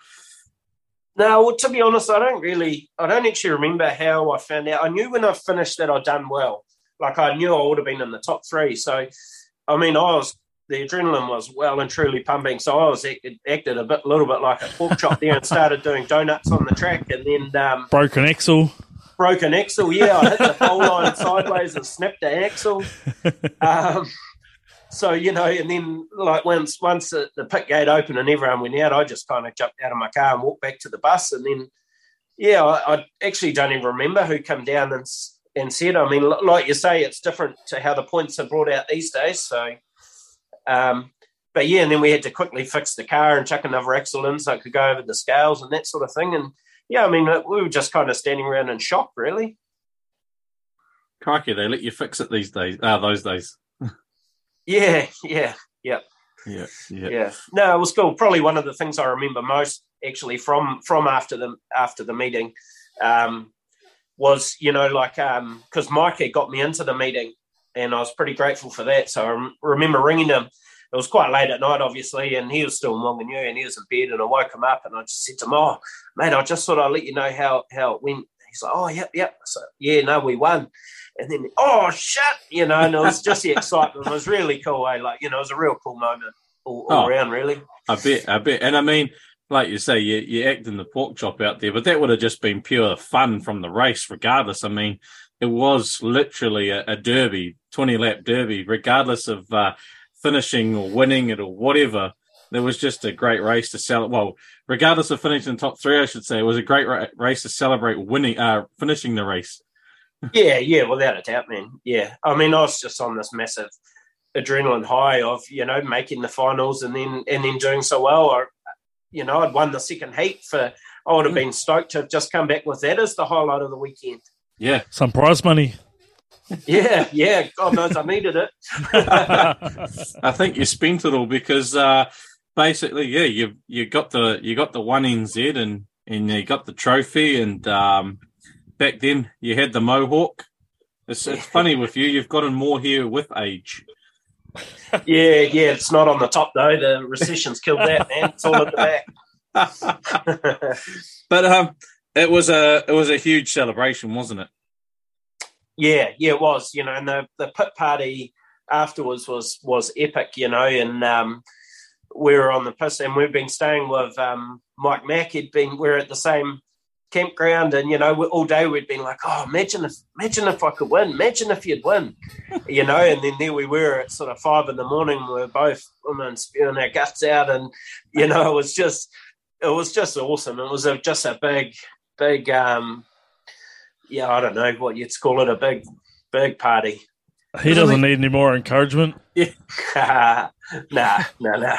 No, well, to be honest, I don't really, I don't actually remember how I found out. I knew when I finished that I'd done well. Like I knew I would have been in the top three. So, I mean, I was, the adrenaline was well and truly pumping. So I was acted, acted a bit, a little bit like a pork chop there and started doing donuts on the track and then um, Broken axle. Broken axle. Yeah, I hit the pole line sideways and snapped the axle. Um, so you know, and then like once once the, the pit gate opened and everyone went out, I just kind of jumped out of my car and walked back to the bus, and then yeah, I, I actually don't even remember who come down and and said. I mean, like you say, it's different to how the points are brought out these days. So, um, but yeah, and then we had to quickly fix the car and chuck another axle in so it could go over the scales and that sort of thing. And yeah, I mean, we were just kind of standing around in shock, really. crikey, they let you fix it these days? Ah, those days. Yeah, yeah, yeah. Yeah, yeah, yeah. No, it was cool. Probably one of the things I remember most actually from from after the after the meeting um, was you know like because Mike had got me into the meeting and I was pretty grateful for that. So I rem- remember ringing him. It was quite late at night, obviously, and he was still in Wanganui and he was in bed. And I woke him up and I just said to him, "Oh, mate, I just thought I'd let you know how how it went." He's like, "Oh, yep, yep." So yeah, no, we won. And then, oh shit, you know, and it was just the excitement. It was really cool. Eh? Like, you know, it was a real cool moment all, all Oh. around, really. I bet, I bet. And I mean, like you say, you you acting the pork chop out there, but that would have just been pure fun from the race, regardless. I mean, it was literally a, a derby, twenty lap derby, regardless of uh, finishing or winning it or whatever. There was just a great race to sell. Well, regardless of finishing top three, I should say, it was a great ra- race to celebrate winning, uh, finishing the race. yeah, yeah, without a doubt, man. Yeah, I mean, I was just on this massive adrenaline high of you know making the finals and then and then doing so well. Or you know, I'd won the second heat for. I would have been stoked to have just come back with that as the highlight of the weekend. Yeah, Some prize money. Yeah, yeah. God knows I needed it. I think you spent it all because uh, basically, yeah, you you got the you got the one NZ and and you got the trophy, and um, back then you had the mohawk. It's, it's funny with you; you've gotten more here with age. Yeah, yeah. It's not on the top though. The recession's killed that, man. It's all at the back. But um, it was a it was a huge celebration, wasn't it? Yeah, yeah, it was. You know, and the the pit party afterwards was was epic. You know, and um, we were on the piss, and we've been staying with um, Mike Mack. He'd been we are at the same campground, and you know, all day we'd been like, "Oh, imagine if, imagine if I could win. Imagine if you'd win." you know, and then there we were at sort of five in the morning. We were both women spewing our guts out, and you know, it was just it was just awesome. It was a, just a big, big, um, yeah, I don't know what you'd call it, a big, big party. He doesn't need any more encouragement. nah, nah, nah.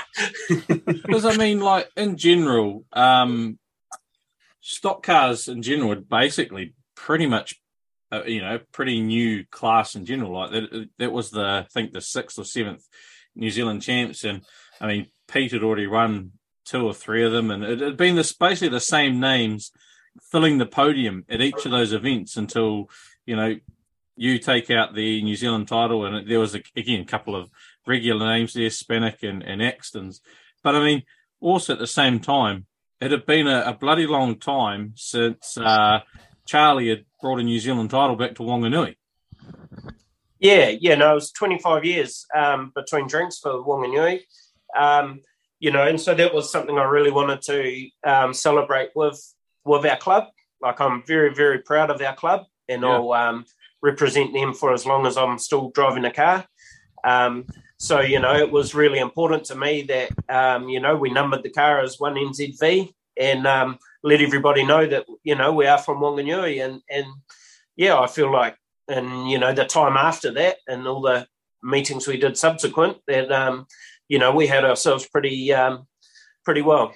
Because I mean, like in general, um, stock cars in general are basically pretty much, uh, you know, pretty new class in general. Like that, that was the I think the sixth or seventh New Zealand champs, and I mean Pete had already run two or three of them, and it had been this basically the same names filling the podium at each of those events until you know you take out the New Zealand title, and there was a, again a couple of regular names there, Spanik and, and Axtons. But I mean, also at the same time, it had been a, a bloody long time since uh, Charlie had brought a New Zealand title back to Wanganui. Yeah, yeah, no, it was 25 years um, between drinks for Wanganui. Um, you know, and so that was something I really wanted to um, celebrate with with our club. Like I'm very, very proud of our club, and Yeah. I'll um, represent them for as long as I'm still driving a car. Um, so you know, it was really important to me that um, you know we numbered the car as one NZV and um, let everybody know that you know we are from Wanganui, and and yeah, I feel like, and you know, the time after that, and all the meetings we did subsequent, that um, you know, we had ourselves pretty um, pretty well.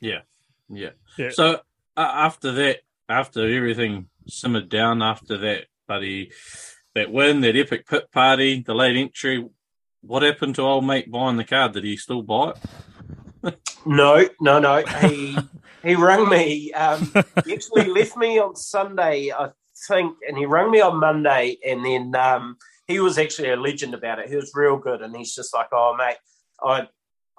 Yeah, yeah. Yeah. So uh, after that, after everything simmered down, after that, buddy, that win, that epic pit party, the late entry, what happened to old mate buying the car? Did he still buy it? No, no, no. He he rang me. Um, he actually left me on Sunday, I think, and he rang me on Monday, and then um, he was actually a legend about it. He was real good, and he's just like, "Oh, mate, I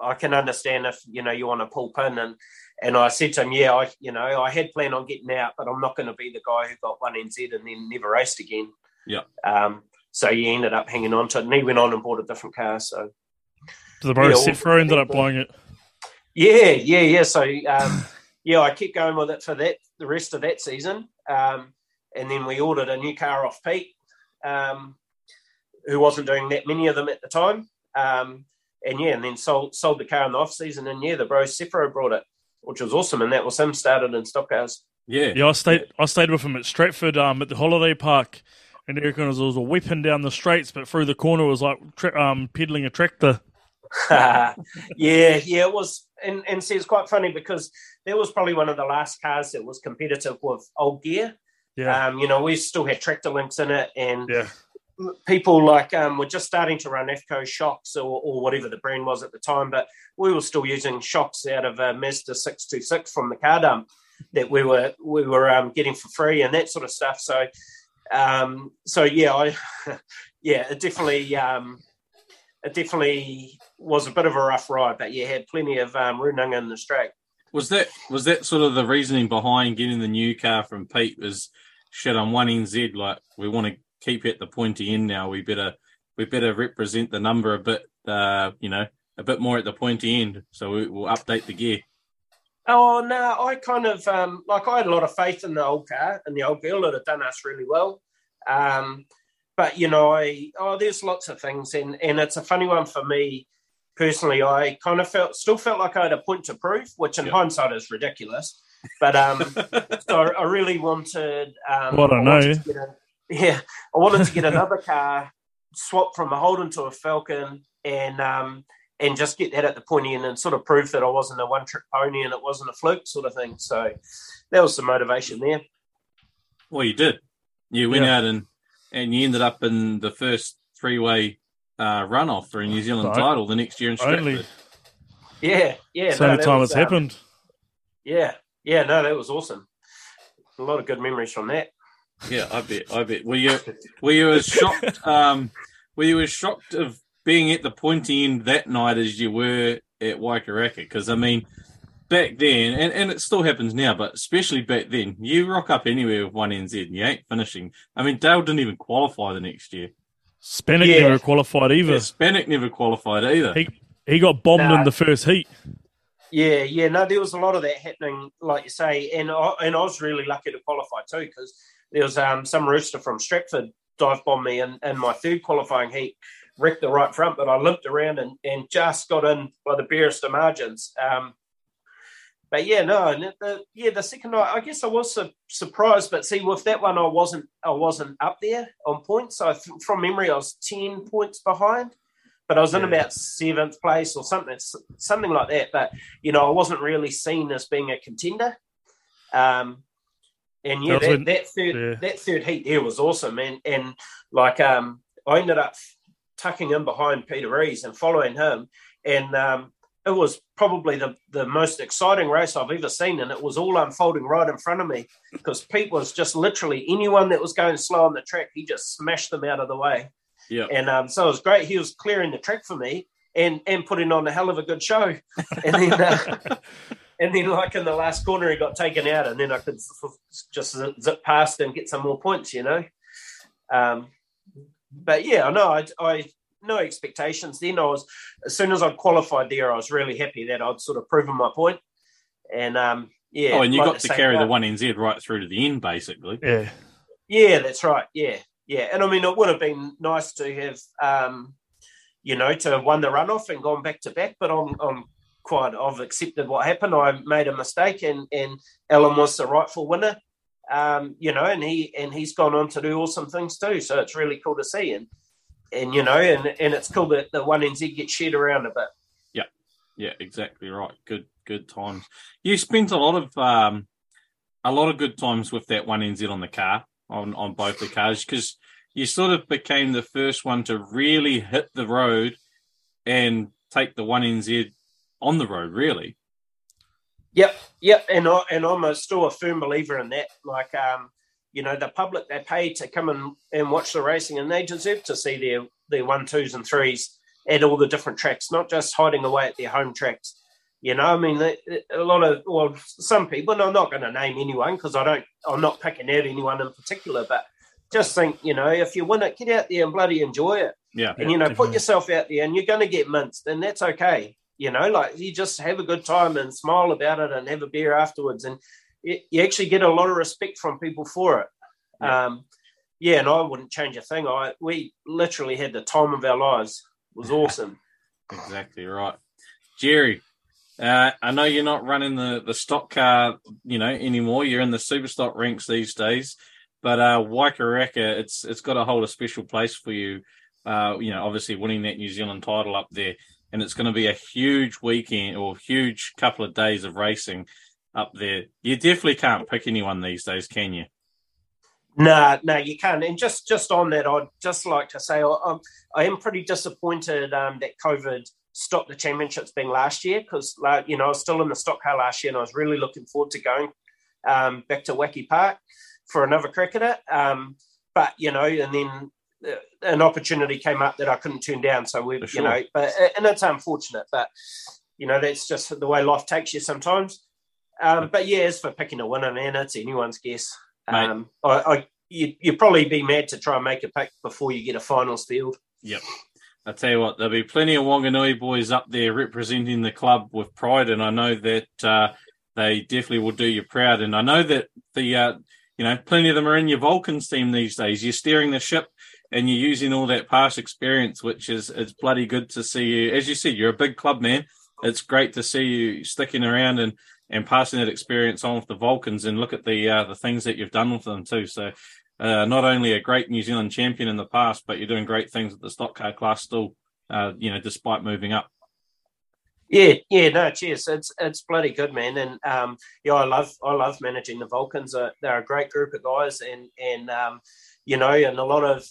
I can understand if you know you want to pull pin." And and I said to him, "Yeah, I you know I had planned on getting out, but I'm not going to be the guy who got one NZ and then never raced again." Yeah. Um. So he ended up hanging on to it, and he went on and bought a different car. So The bro Yeah, Sifro ended up well- buying it. Yeah, yeah, yeah. So, um, yeah, I kept going with it for that the rest of that season, um, and then we ordered a new car off Pete, um, who wasn't doing that many of them at the time, um, and yeah, and then sold sold the car in the off season, and yeah, the bro Sefro brought it, which was awesome, and that was him started in stock cars. Yeah. Yeah, I stayed. I stayed with him at Stratford, um, at the holiday park, and he reckons it was a whipping down the straights, but through the corner was like tra- um, pedaling a tractor. yeah, yeah, it was, and and see, it's quite funny because that was probably one of the last cars that was competitive with old gear. Yeah, Um, you know, we still had tractor links in it, and yeah, people like um, were just starting to run AFCO shocks or, or whatever the brand was at the time, but we were still using shocks out of a Mazda six two six from the car dump that we were we were um, getting for free and that sort of stuff. So, um, so yeah, I yeah, it definitely um, it definitely was a bit of a rough ride, but yeah, had plenty of um, running in the straight. Was that was that sort of the reasoning behind getting the new car from Pete? Was shit on one NZ like we want to keep at the pointy end now. We better we better represent the number a bit, uh, you know, a bit more at the pointy end. So we, we'll update the gear. Oh no, I kind of um, like I had a lot of faith in the old car and the old girl that had done us really well. Um, but you know, I oh, there's lots of things, and and it's a funny one for me personally. I kind of felt still felt like I had a point to prove, which in Yeah. hindsight is ridiculous. But um, so I, I really wanted. Um, Well, I I know. wanted to get in- yeah, I wanted to get another car, swap from a Holden to a Falcon, and um, and just get that at the pointy end and sort of prove that I wasn't a one trick pony and it wasn't a fluke sort of thing. So that was the motivation there. Well, you did. You went yeah. out and and you ended up in the first three way uh, runoff for a New Zealand right. title the next year in Stratford. Only. Yeah, yeah. Same no, time was, it's um, happened. Yeah, yeah. No, that was awesome. A lot of good memories from that. Yeah, I bet. I bet. Were you were you as shocked? Um, were you as shocked of being at the pointy end that night as you were at Waikaraka? Because I mean, back then, and, and it still happens now, but especially back then, you rock up anywhere with one NZ and you ain't finishing. I mean, Dale didn't even qualify the next year. Spanik yeah. never qualified either. Yeah, Spanik never qualified either. He he got bombed no. in the first heat. Yeah, yeah, no, there was a lot of that happening, like you say, and I, and I was really lucky to qualify too because there was um, some rooster from Stratford dive bombed me in, in my third qualifying heat, wrecked the right front, but I limped around and, and just got in by the barest of margins. Um, but yeah, no, the, yeah, the second night, I guess I was su- surprised, but see, with that one, I wasn't, I wasn't up there on points. So from memory, I was ten points behind, but I was in about seventh place or something, something like that. But you know, I wasn't really seen as being a contender. Um, and yeah, that, that, third yeah. that third heat there was awesome, and and like um, I ended up tucking in behind Peter Rees and following him, and um, it was probably the, the most exciting race I've ever seen, and it was all unfolding right in front of me because Pete was just literally anyone that was going slow on the track, he just smashed them out of the way. Yeah, and um, so it was great. He was clearing the track for me and and putting on a hell of a good show. And then, uh, and then like in the last corner, he got taken out, and then I could just zip past and get some more points, you know. Um, but yeah, I know I, I no expectations then. I was as soon as I qualified there, I was really happy that I'd sort of proven my point. And um, yeah. Oh, and you got to carry the one NZ right through to the end, basically. Yeah. Yeah, that's right. Yeah, yeah. And I mean, it would have been nice to have, um, you know, to have won the runoff and gone back to back. But I'm, I'm quite. I've accepted what happened. I made a mistake, and and Alan was the rightful winner. Um, you know, and he and he's gone on to do awesome things too. So it's really cool to see. And and you know, and and it's cool that the one NZ gets shared around a bit. Yeah, yeah, exactly right. Good, good times. You spent a lot of um, a lot of good times with that one NZ on the car on on both the cars because you sort of became the first one to really hit the road and take the one NZ on the road. Really. Yep, yep, and I and I'm still a firm believer in that. Like, um, you know, the public they pay to come and, and watch the racing, and they deserve to see their their one, twos, and threes at all the different tracks, not just hiding away at their home tracks. You know, I mean, a lot of well, some people, and I'm not going to name anyone because I don't, I'm not picking out anyone in particular, but just think, you know, if you win it, get out there and bloody enjoy it. Yeah, and you know, definitely. put yourself out there, and you're going to get minced, and that's okay. You know, like you just have a good time and smile about it, and have a beer afterwards, and you actually get a lot of respect from people for it. Yeah. Um, yeah, and I wouldn't change a thing. I we literally had the time of our lives. It was awesome. exactly right, Jerry. Uh, I know you're not running the, the stock car, you know, anymore. You're in the super stock ranks these days, but uh, Waikaraka, it's it's got to hold a special place for you. Uh, you know, obviously winning that New Zealand title up there, and it's going to be a huge weekend or huge couple of days of racing up there. You definitely can't pick anyone these days, can you? No, no, you can't. And just just on that, I'd just like to say I'm, I am pretty disappointed um, that COVID stopped the championships being last year because, like, you know, I was still in the stock car last year and I was really looking forward to going um, back to Wacky Park for another cricketer. Um, but, you know, and then an opportunity came up that I couldn't turn down. So we, sure. you know, but and it's unfortunate, but you know, that's just the way life takes you sometimes. Um, but yeah, as for picking a winner, man, it's anyone's guess. Um, I, I you, would probably be mad to try and make a pick before you get a finals field. Yep. I tell you what, there'll be plenty of Wanganui boys up there representing the club with pride, and I know that uh, they definitely will do you proud. And I know that the uh, you know plenty of them are in your Vulcans team these days. You're steering the ship, and you're using all that past experience, which is it's bloody good to see you. As you said, you're a big club man. It's great to see you sticking around and and passing that experience on with the Vulcans and look at the uh, the things that you've done with them too. So uh, not only a great New Zealand champion in the past, but you're doing great things at the stock car class still. Uh, you know, despite moving up. Yeah, yeah, no, cheers. It's it's bloody good, man. And um, yeah, I love I love managing the Vulcans. Uh, they're a great group of guys, and and um, you know, and a lot of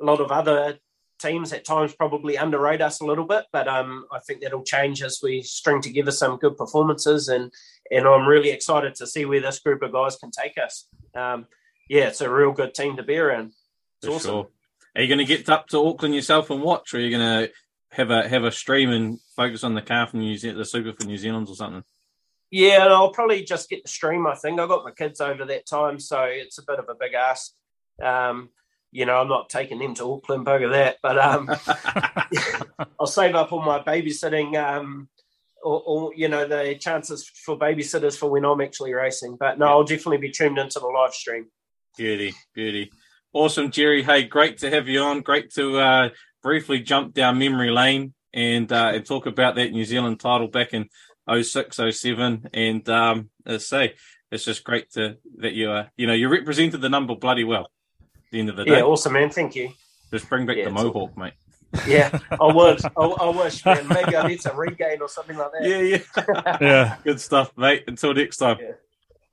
a lot of other teams at times probably underrate us a little bit, but um, I think that'll change as we string together some good performances, and and I'm really excited to see where this group of guys can take us. Um, yeah, it's a real good team to be around. It's For awesome. sure. Are you going to get up to Auckland yourself and watch, or are you going to have a have a stream and focus on the car for New Zealand, the Super for New Zealand or something? Yeah, and I'll probably just get the stream. I think I got my kids over that time, so it's a bit of a big ask. Um, you know, I'm not taking them to Auckland, bugger that. But um, I'll save up all my babysitting, um, or, or you know, the chances for babysitters for when I'm actually racing. But no, I'll definitely be tuned into the live stream. Beauty, beauty. Awesome, Jerry. Hey, great to have you on. Great to uh, briefly jump down memory lane and uh, and talk about that New Zealand title back in 06, 07. And um, as I say, it's just great to that you are, you know you represented the number bloody well. At the end of the day, Yeah, awesome, man. Thank you. just bring back Yeah, the it's- Mohawk, mate. Yeah, I would. I, I wish, man. Maybe I need some Regaine or something like that. Yeah, yeah. Yeah. Good stuff, mate. Until next time. Yeah.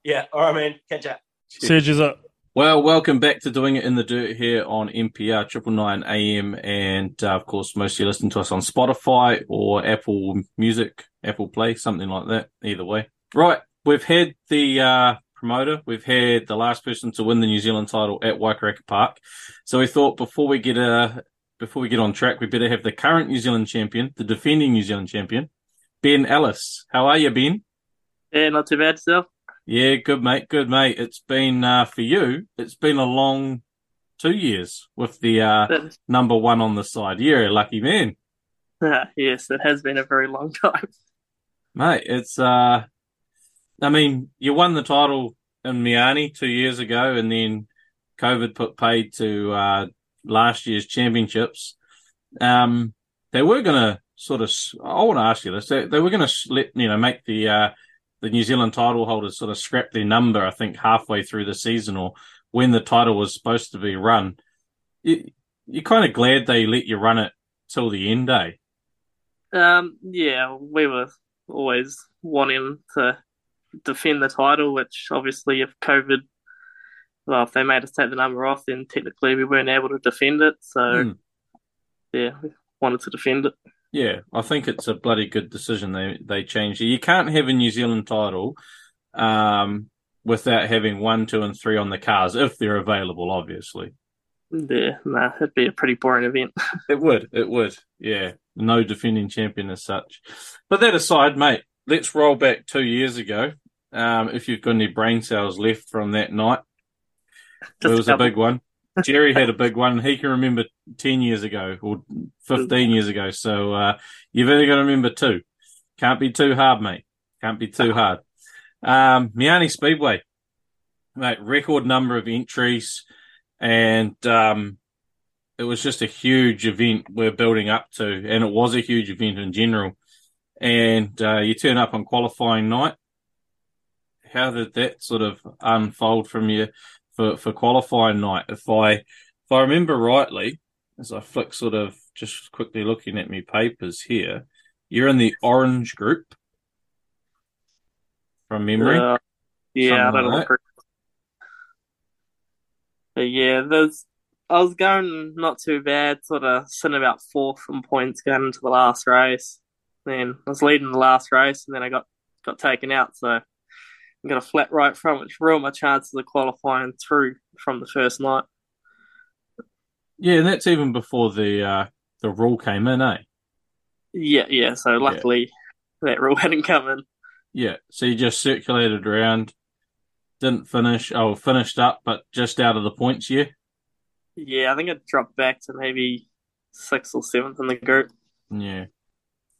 Yeah. All right, man. Catch up. Serge is up. Well, welcome back to Doing It in the Dirt here on MPR Triple Nine AM, and uh, of course, most of you listen to us on Spotify or Apple Music, Apple Play, something like that. Either way, right? We've had the uh, promoter, we've had the last person to win the New Zealand title at Waikaraka Park, so we thought before we get uh, before we get on track, we better have the current New Zealand champion, the defending New Zealand champion, Ben Ellis. How are you, Ben? Yeah, not too bad yourself. Yeah, good mate, good mate. It's been uh, for you. It's been a long two years with the uh, number one on the side. You're a lucky man, yes, it has been a very long time. mate. It's uh, I mean, you won the title in Meeanee two years ago, and then COVID put paid to uh, last year's championships. Um, they were gonna sort of. I want to ask you this. They, they were gonna let you know make the uh, the New Zealand title holders sort of scrap their number. I think halfway through the season or when the title was supposed to be run. You, you're kind of glad they let you run it till the end, eh? Um, yeah, we were always wanting to defend the title, which obviously, if COVID, well, if they made us take the number off, then technically we weren't able to defend it. So, Hmm. yeah, we wanted to defend it. Yeah, I think it's a bloody good decision they they changed it. You can't have a New Zealand title um, without having one, two, and three on the cars if they're available. Obviously, Yeah, nah, it'd be a pretty boring event. it would. It would. Yeah, no defending champion as such. But that aside, mate, let's roll back two years ago. Um, if you've got any brain cells left from that night, Just it was a big one. Jerry had a big one. He can remember 10 years ago or 15 years ago. So uh, you've only got to remember two. Can't be too hard, mate. Can't be too hard. Um, Meeanee Speedway, mate, record number of entries. And um, it was just a huge event we're building up to. And it was a huge event in general. And uh, you turn up on qualifying night. How did that sort of unfold from you? for, for qualifying night. If I if I remember rightly, as I flick sort of just quickly looking at my papers here, you're in the orange group from memory. Uh, yeah, I don't like. But yeah, there's. I was going not too bad, sort of sitting about fourth in points going into the last race. Then I was leading the last race, and then I got got taken out. So I got a flat right front, which ruined my chances of qualifying through from the first night. Yeah, and that's even before the uh, the rule came in, eh? Yeah, yeah. So luckily that rule hadn't come in. Yeah. So you just circulated around, didn't finish. Oh, finished up, but just out of the points. Yeah. Yeah, I think it dropped back to maybe sixth or seventh in the group. Yeah,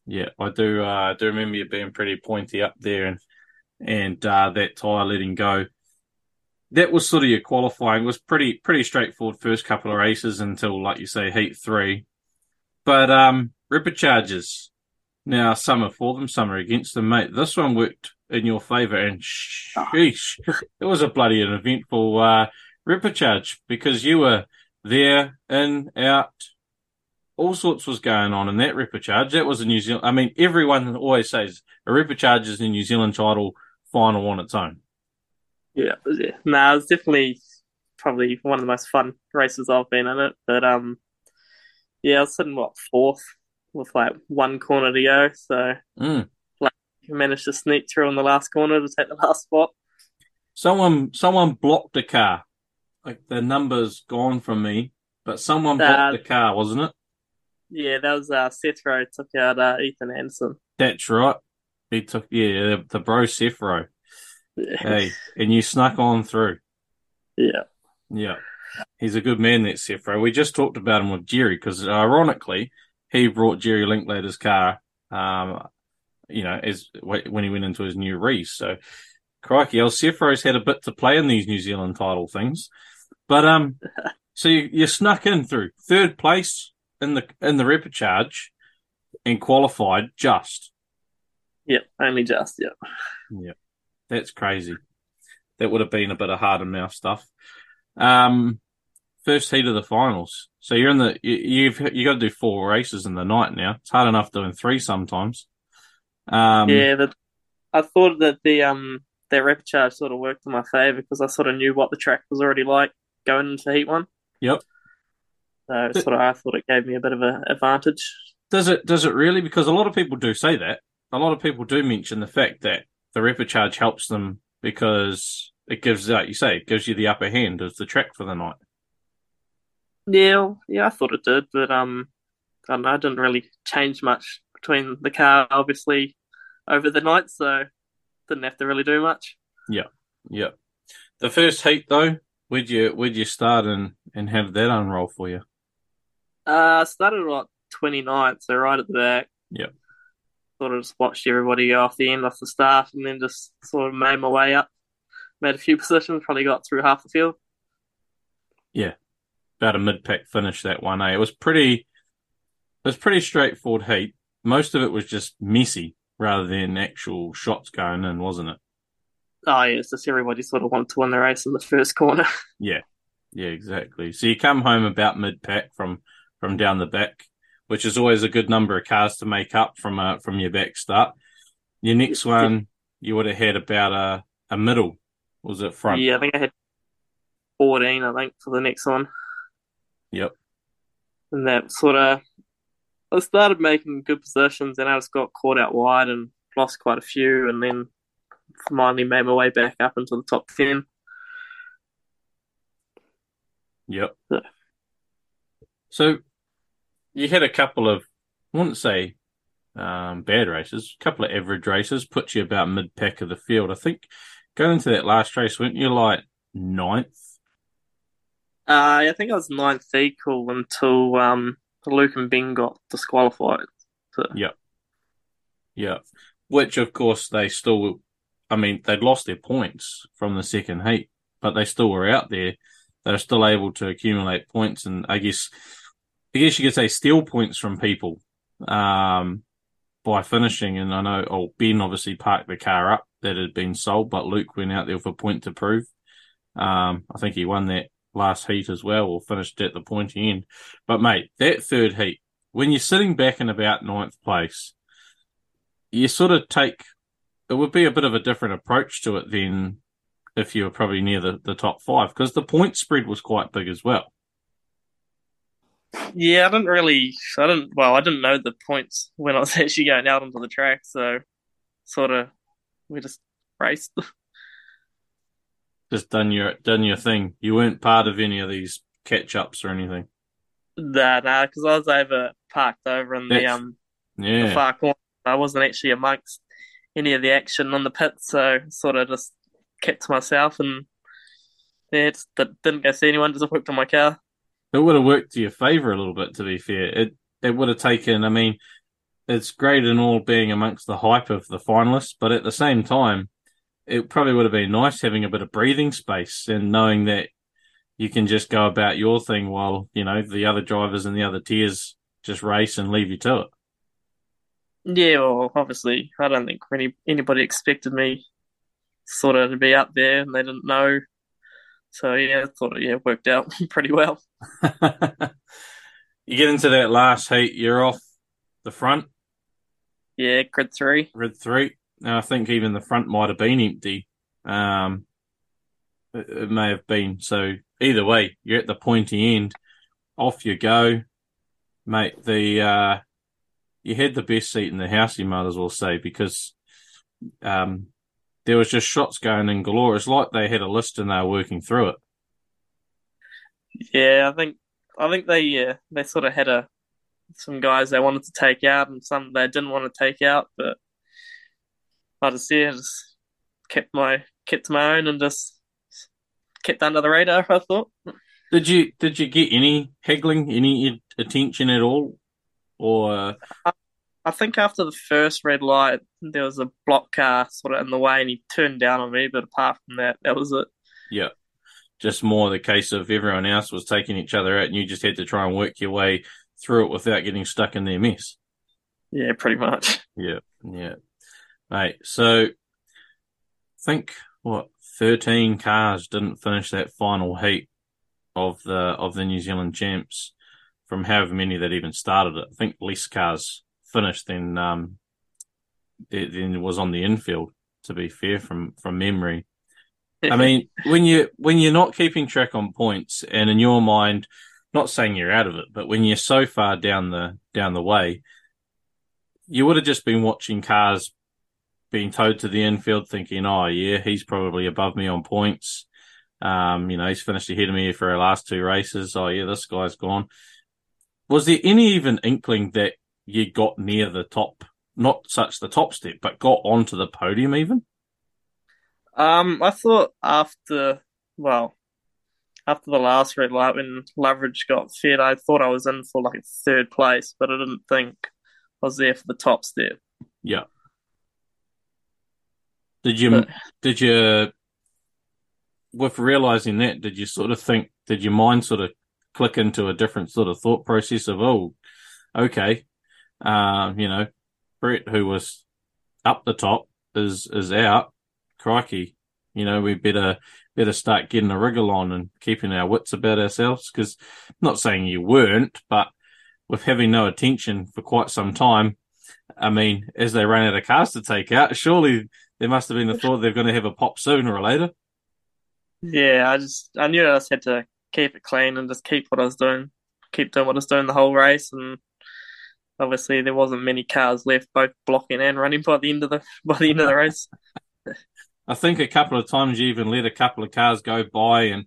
yeah, I do. Uh, I do remember you being pretty pointy up there, and and uh, that tire letting go. That was sort of your qualifying. It was pretty pretty straightforward first couple of races until, like you say, heat three. But um, ripper charges. Now some are for them, some are against them, mate. This one worked in your favour, and sheesh, it was a bloody an eventful uh, Ripper Charge because you were there, in, out, all sorts was going on in that Ripper Charge. That was a New Zealand. I mean, everyone always says a Ripper Charge is the New Zealand title final on its own. Yeah, yeah. No, it's definitely probably one of the most fun races I've been in it. But um, yeah, I was sitting what fourth with like one corner to go, so Mm. like managed to sneak through in the last corner to take the last spot. Someone, someone blocked a car. Like the number's gone from me, but someone blocked Uh, the car, wasn't it? Yeah, that was uh, Seth Rowe took out uh, Ethan Anderson. That's right. He took yeah the, the bro Sefro. Yeah, Hey, and you snuck on through. yeah, Yeah, he's a good man, that Sefro. We just talked about him with Jerry because, ironically, he brought Jerry Linklater's car. Um, you know, as when he went into his new race. So, crikey, El Sefro's had a bit to play in these New Zealand title things. But um, so you, you snuck in through third place in the in the repercharge and qualified just. Yeah. Only just yeah. Yeah. That's crazy. That would have been a bit of hard and mouth stuff. Um, first heat of the finals. So you're in the you, you've you got to do four races in the night now. It's hard enough doing three sometimes. Um, yeah, that I thought that the um that rep charge sort of worked in my favour because I sort of knew what the track was already like going into Heat One. Yep. So sort of I thought it gave me a bit of an advantage. Does it? Does it really? Because a lot of people do say that. A lot of people do mention the fact that the rapid charge helps them because it gives, like you say, it gives you the upper hand as the track for the night. Yeah, yeah, I thought it did, but um, I don't know, it didn't really change much between the car, obviously, over the night, so didn't have to really do much. Yeah. Yeah. The first heat though, where'd you where'd you start and and have that unroll for you? Uh, I started at like 29th, so right at the back. Yep. Sort of just watched everybody go off the end, off the start, and then just sort of made my way up. Made a few positions, probably got through half the field. Yeah. About a mid pack finish that one. Eh? It was pretty. It was pretty straightforward heat. Most of it was just messy rather than actual shots going in, wasn't it? Oh, yeah, it's just everybody sort of wanted to win the race in the first corner. Yeah, yeah, exactly. So you come home about mid pack from from down the back, which is always a good number of cars to make up from uh, from your back start. Your next one, you would have had about a a middle, was it front? Yeah, I think I had 14, I think, for the next one. Yep. And that sort of, I started making good positions, and I just got caught out wide and lost quite a few, and then finally made my way back up into the top 10. Yep. Yeah. So you had a couple of, I wouldn't say um, bad races, a couple of average races, put you about mid pack of the field. I think going into that last race, weren't you like ninth? Uh, I think I was ninth equal until um, Luke and Ben got disqualified. So, Yeah. Yeah. Which, of course, they still, I mean, they'd lost their points from the second heat, but they still were out there. They're still able to accumulate points and I guess, I guess you could say steal points from people, um, by finishing. And I know, oh, Ben obviously parked the car up that had been sold, but Luke went out there with a point to prove. Um, I think he won that last heat as well or finished at the pointy end. But mate, that third heat, when you're sitting back in about ninth place, you sort of take it would be a bit of a different approach to it than if you were probably near the, the top five because the point spread was quite big as well. Yeah, I didn't really, I didn't, well, I didn't know the points when I was actually going out onto the track, so sort of, we just raced. Just done your done your thing. You weren't part of any of these catch ups or anything. Nah, nah, because I was over parked over in the That's- um the far corner. I wasn't actually amongst any of the action on the pit, so sort of just kept to myself and yeah, just did- didn't go see anyone. Just worked on my car. It would have worked to your favour a little bit, to be fair. It it would have taken. I mean, it's great and all being amongst the hype of the finalists, but at the same time, it probably would have been nice having a bit of breathing space and knowing that you can just go about your thing while you know the other drivers and the other tiers just race and leave you to it. Yeah, well, obviously, I don't think any anybody expected me sort of to be up there, and they didn't know So yeah, I thought it yeah worked out pretty well. you get into that last heat, you're off the front. Yeah, grid three. Grid three. And I think even the front might have been empty. Um, it, it may have been. So either way, you're at the pointy end. Off you go, mate. The uh, you had the best seat in the house, you might as well say, because um, there was just shots going in galore. It's like they had a list and they were working through it. Yeah, I think I think they they sort of had a some guys they wanted to take out and some they didn't want to take out, but I just yeah just kept my kept my own and just kept under the radar. I thought. Did you did you get any haggling, any attention at all, or? I, I think after the first red light, there was a block car sort of in the way, and he turned down on me. But apart from that, that was it. Yeah, just more the case of everyone else was taking each other out, and you just had to try and work your way through it without getting stuck in their mess. Yeah, pretty much. Yeah, yeah. Right, so think what thirteen cars didn't finish that final heat of the of the New Zealand champs from however many that even started it. I think less cars finished than um than was on the infield. To be fair, from from memory, I mean when you when you're not keeping track on points, and in your mind, not saying you're out of it, but when you're so far down the down the way, you would have just been watching cars being towed to the infield, thinking, "Oh yeah, he's probably above me on points." Um, you know, he's finished ahead of me for our last two races. Oh yeah, this guy's gone. Was there any even inkling that you got near the top, not such the top step, but got onto the podium even? Um, I thought after, well, after the last red light when Loveridge got fed, I thought I was in for like third place, but I didn't think I was there for the top step. Yeah. Did you? But, did you? With realizing that, did you sort of think? Did your mind sort of click into a different sort of thought process of, oh, okay, um, you know, Brett, who was up the top, is is out. Crikey, you know, we better better start getting a wriggle on and keeping our wits about ourselves. Because, not saying you weren't, but with having no attention for quite some time, I mean, as they ran out of cars to take out, surely there must have been the thought they're going to have a pop sooner or later. Yeah, I just I knew I just had to keep it clean and just keep what I was doing, keep doing what I was doing the whole race, and obviously there wasn't many cars left, both blocking and running by the end of the by the end of the race. I think a couple of times you even let a couple of cars go by and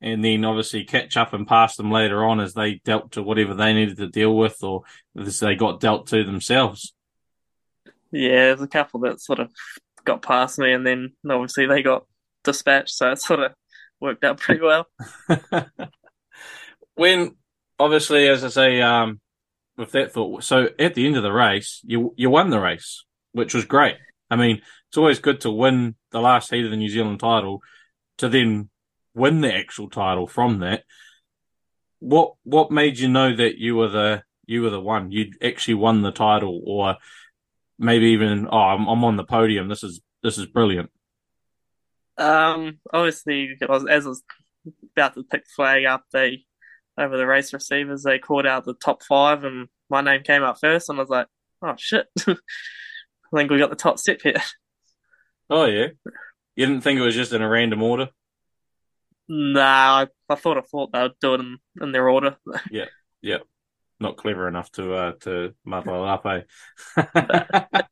and then obviously catch up and pass them later on as they dealt to whatever they needed to deal with or as they got dealt to themselves. Yeah, there's a couple that sort of got past me and then obviously they got dispatched, so it sort of worked out pretty well. when obviously, as I say, um, with that thought, so at the end of the race, you you won the race, which was great. I mean, it's always good to win the last heat of the New Zealand title, to then win the actual title from that. What what made you know that you were the you were the one? You'd actually won the title, or maybe even oh, I'm, I'm on the podium. This is this is brilliant. Um, obviously, as I was about to pick flag up, they over the race receivers they called out the top five, and my name came up first, and I was like, "Oh shit!" I think we got the top step here. Oh yeah, you didn't think it was just in a random order? Nah, I, I thought I thought they would do it in, in their order. yeah, yeah, not clever enough to uh, to muddle it up, eh?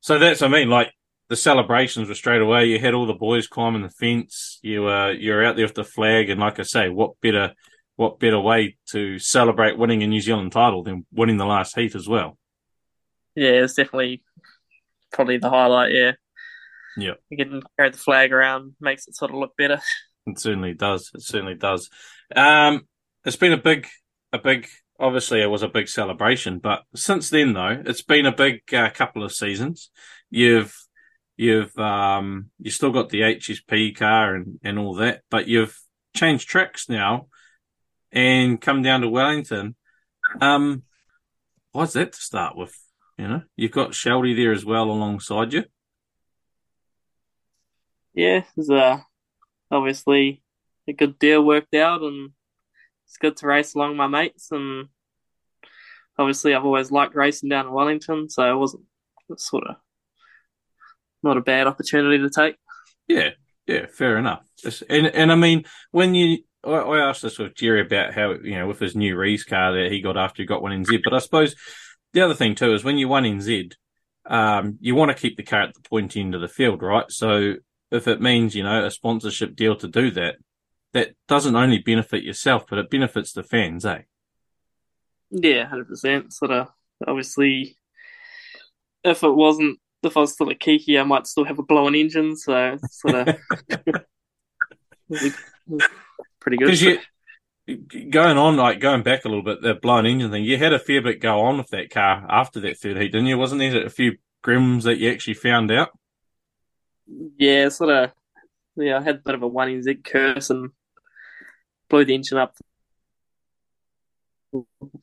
so that's I mean, like the celebrations were straight away. You had all the boys climbing the fence. You uh, you're out there with the flag, and like I say, what better what better way to celebrate winning a New Zealand title than winning the last heat as well? Yeah, it's definitely probably the highlight. Yeah, yeah. You can carry the flag around, makes it sort of look better. It certainly does. It certainly does. Um, it's been a big, a big. Obviously, it was a big celebration, but since then, though, it's been a big uh, couple of seasons. You've You've um, you still got the HSP car and, and all that, but you've changed tracks now and come down to Wellington. Um, what's that to start with? You know, you've got Shelby there as well alongside you. Yeah, a obviously a good deal worked out, and it's good to race along my mates. And obviously, I've always liked racing down in Wellington, so it wasn't sort of not a bad opportunity to take. Yeah, yeah, fair enough. And and I mean, when you, I, I asked this with Jerry about how you know with his new Rees car that he got after he got one NZ, but I suppose the other thing too is when you won in Z, um, you want to keep the car at the point end of the field, right? So if it means you know a sponsorship deal to do that, that doesn't only benefit yourself, but it benefits the fans, eh? Yeah, hundred percent. Sort of obviously, if it wasn't if I was still a Kiki, I might still have a blown engine. So sort of pretty good. Because you going on like going back a little bit, the blown engine thing. You had a fair bit go on with that car after that third heat, didn't you? Wasn't there a few grims that you actually found out? Yeah, sort of. Yeah, I had a bit of a one NZ curse and blew the engine up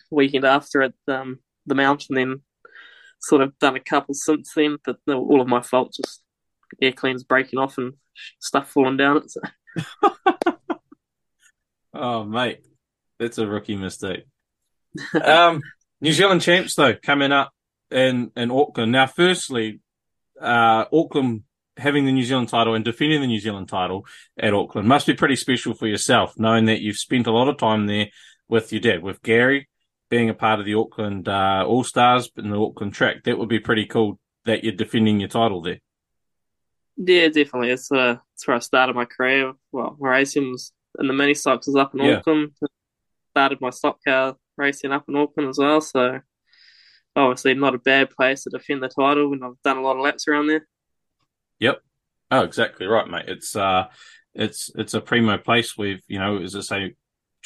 weekend after at um, the mountain. Then sort of done a couple since then, but all of my fault. Just air cleans breaking off and stuff falling down it. So. oh, mate, that's a rookie mistake. um, New Zealand champs though coming up in in Auckland. Now, firstly, uh, Auckland having the New Zealand title and defending the New Zealand title at Auckland must be pretty special for yourself, knowing that you've spent a lot of time there with your dad, with Gary, being a part of the Auckland uh, All Stars in the Auckland track. That would be pretty cool that you're defending your title there. Yeah, definitely. It's uh, it's where I started my career. Well, racing was in the mini cycles up in yeah. Auckland. Started my stock car racing up in Auckland as well. So obviously not a bad place to defend the title, and I've done a lot of laps around there. Yep. Oh, exactly right, mate. It's uh, it's it's a primo place. We've you know, as I say,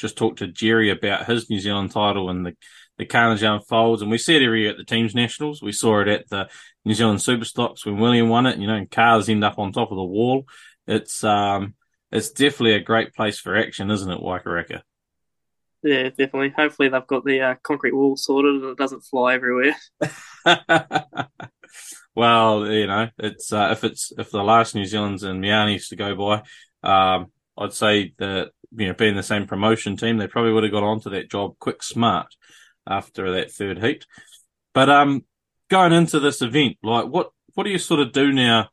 just talked to Jerry about his New Zealand title and the, the carnage unfolds. And we see it every year at the teams nationals. We saw it at the New Zealand Super Stocks when William won it. You know, cars end up on top of the wall. It's, um, it's definitely a great place for action, isn't it, Waikaraka? Yeah, definitely. Hopefully they've got the uh, concrete wall sorted and it doesn't fly everywhere. well, you know, it's uh, if it's if the last New Zealand's and Meeanee's to go by, um, I'd say that you know, being the same promotion team, they probably would have got onto that job quick smart after that third heat. But um, going into this event, like what what do you sort of do now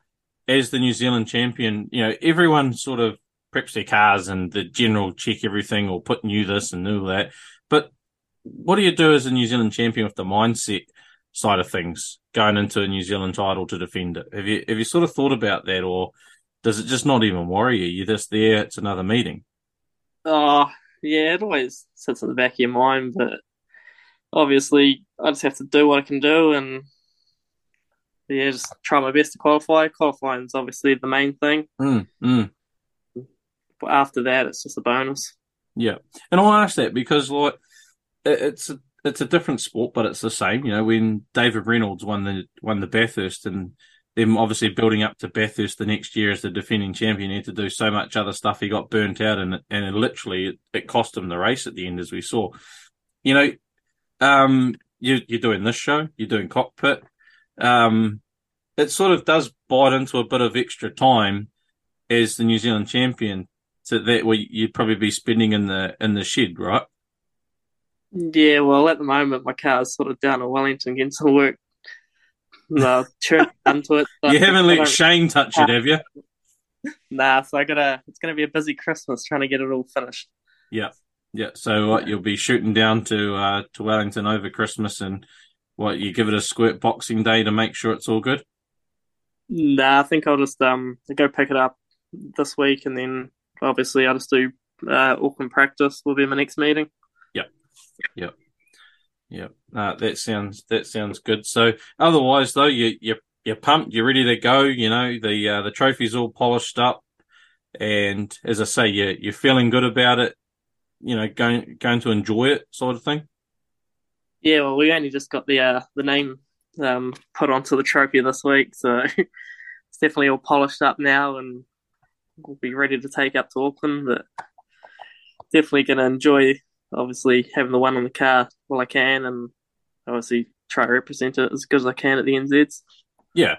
as the New Zealand champion? You know, everyone sort of preps their cars and the general check everything or put new this and new that. But what do you do as a New Zealand champion with the mindset side of things going into a New Zealand title to defend it? Have you have you sort of thought about that, or does it just not even worry you? You're just there; it's another meeting. Oh, yeah, it always sits at the back of your mind, but obviously I just have to do what I can do and yeah, just try my best to qualify. Qualifying is obviously the main thing. Mm, mm. But after that, it's just a bonus. Yeah, and I'll ask that because like it's a, it's a different sport, but it's the same. You know, when David Reynolds won the won the Bathurst and them obviously building up to Bathurst the next year as the defending champion, he had to do so much other stuff. He got burnt out, and and it literally it, cost him the race at the end, as we saw. You know, um, you, you're doing this show, you're doing cockpit. Um, it sort of does bite into a bit of extra time as the New Zealand champion, so that way you'd probably be spending in the in the shed, right? Yeah, well, at the moment my car's sort of down in Wellington getting some work no, turn onto it. You haven't let Shane touch it, have you? Nah, so I gotta. It's gonna be a busy Christmas trying to get it all finished. Yeah, yeah. So what you'll be shooting down to uh, to Wellington over Christmas, and what you give it a squirt Boxing Day to make sure it's all good. Nah, I think I'll just um go pick it up this week, and then obviously I'll just do uh, Auckland practice will be my next meeting. Yep, yep. Yeah, uh, that sounds that sounds good. So otherwise, though, you you you're pumped, you're ready to go. You know the uh, the trophy's all polished up, and as I say, you you're feeling good about it. You know, going going to enjoy it, sort of thing. Yeah, well, we only just got the uh, the name um, put onto the trophy this week, so it's definitely all polished up now, and we'll be ready to take up to Auckland. But definitely going to enjoy obviously having the one on the car while I can, and obviously try to represent it as good as I can at the NZs. Yeah,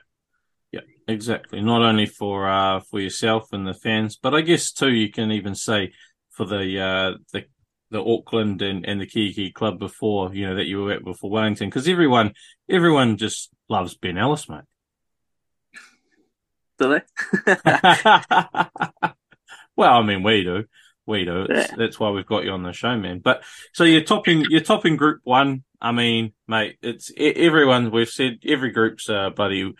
Yeah, exactly. Not only for uh, for yourself and the fans, but I guess too you can even say for the uh, the the Auckland and, and the Kiki club before you know that you were at before Wellington because everyone everyone just loves Ben Ellis, mate. Do they? well, I mean, we do, we do. It's, Yeah. That's why we've got you on the show, man. But so you're topping, you're topping Group One. I mean, mate, it's everyone. We've said every group's uh, bloody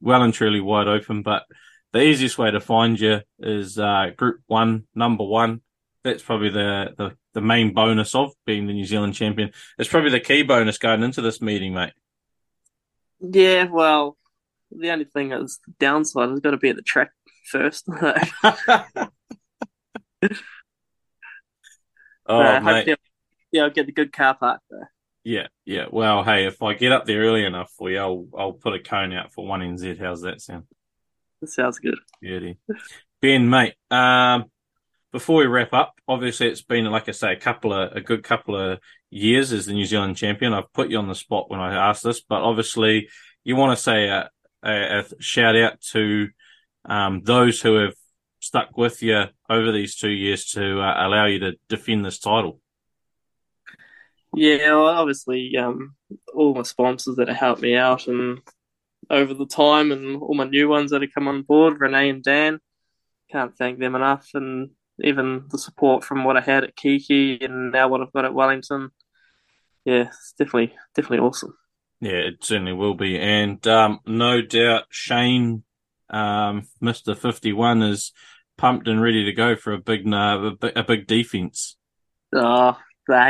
well and truly wide open. But the easiest way to find you is uh, Group One, number one. That's probably the, the the main bonus of being the New Zealand champion. It's probably the key bonus going into this meeting, mate. yeah, well, the only thing is the downside has got to be at the track first. Oh, mate. hopefully- yeah, I'll get the good car park there. Yeah, yeah. Well, hey, if I get up there early enough for you, I'll I'll put a cone out for one NZ. How's that sound? That sounds good. Beauty. Ben, mate. Um, before we wrap up, obviously it's been like I say, a couple of a good couple of years as the New Zealand champion. I've put you on the spot when I asked this, but obviously you want to say a, a, a shout out to um, those who have stuck with you over these two years to uh, allow you to defend this title. Yeah, well, obviously, um, all my sponsors that have helped me out and over the time, and all my new ones that have come on board, Renee and Dan, can't thank them enough, and even the support from what I had at Kiki and now what I've got at Wellington. Yeah, it's definitely definitely awesome. Yeah, it certainly will be. And um, no doubt Shane, um, Mr. 51, is pumped and ready to go for a big, uh, a big, defense. Oh,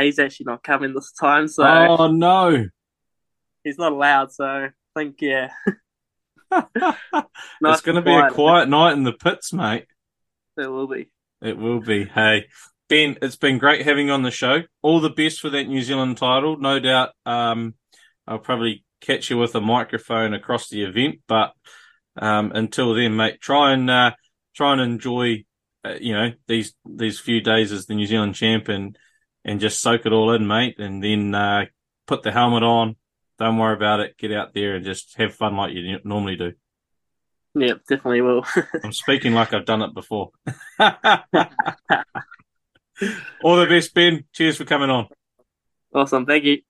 he's actually not coming this time, so Oh, no. he's not allowed. So I think yeah, it's going to be a quiet night in the pits, mate. It will be. It will be. Hey, Ben, it's been great having you on the show. All the best for that New Zealand title. No doubt um, I'll probably catch you with a microphone across the event. But um, until then, mate, try and uh, try and enjoy, uh, you know, these these few days as the New Zealand champ and and just soak it all in, mate. And then uh, put the helmet on. Don't worry about it. Get out there and just have fun like you normally do. Yep, definitely will. I'm speaking like I've done it before. All the best, Ben. Cheers for coming on. awesome, thank you.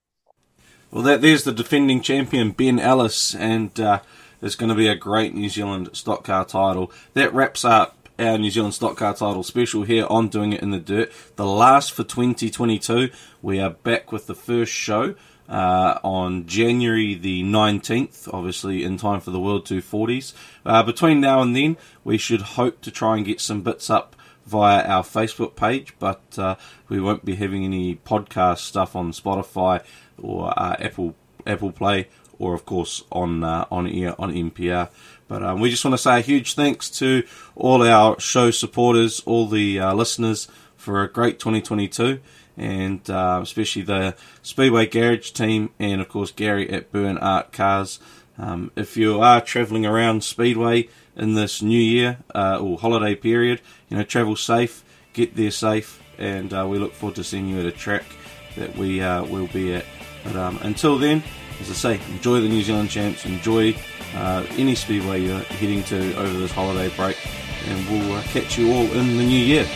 Well, that there's the defending champion Ben Ellis, and uh, it's going to be a great New Zealand stock car title. That wraps up our New Zealand stock car title special here on Doing It in the Dirt. The last for 2022. We are back with the first show uh, on January the 19th, obviously in time for the World 240s. Uh, between now and then, we should hope to try and get some bits up via our Facebook page, but uh, we won't be having any podcast stuff on Spotify or uh, Apple Apple Play, or of course on uh, on air on MPR. But um, we just want to say a huge thanks to all our show supporters, all the uh, listeners for a great 2022, and uh, especially the Speedway Garage team, and of course Gary at Burn Art Cars. Um, if you are travelling around Speedway in this new year uh, or holiday period, you know, travel safe, get there safe, and uh, we look forward to seeing you at a track that we uh, will be at. But um, until then, as I say, enjoy the New Zealand champs, enjoy uh, any speedway you're heading to over this holiday break, and we'll uh, catch you all in the new year.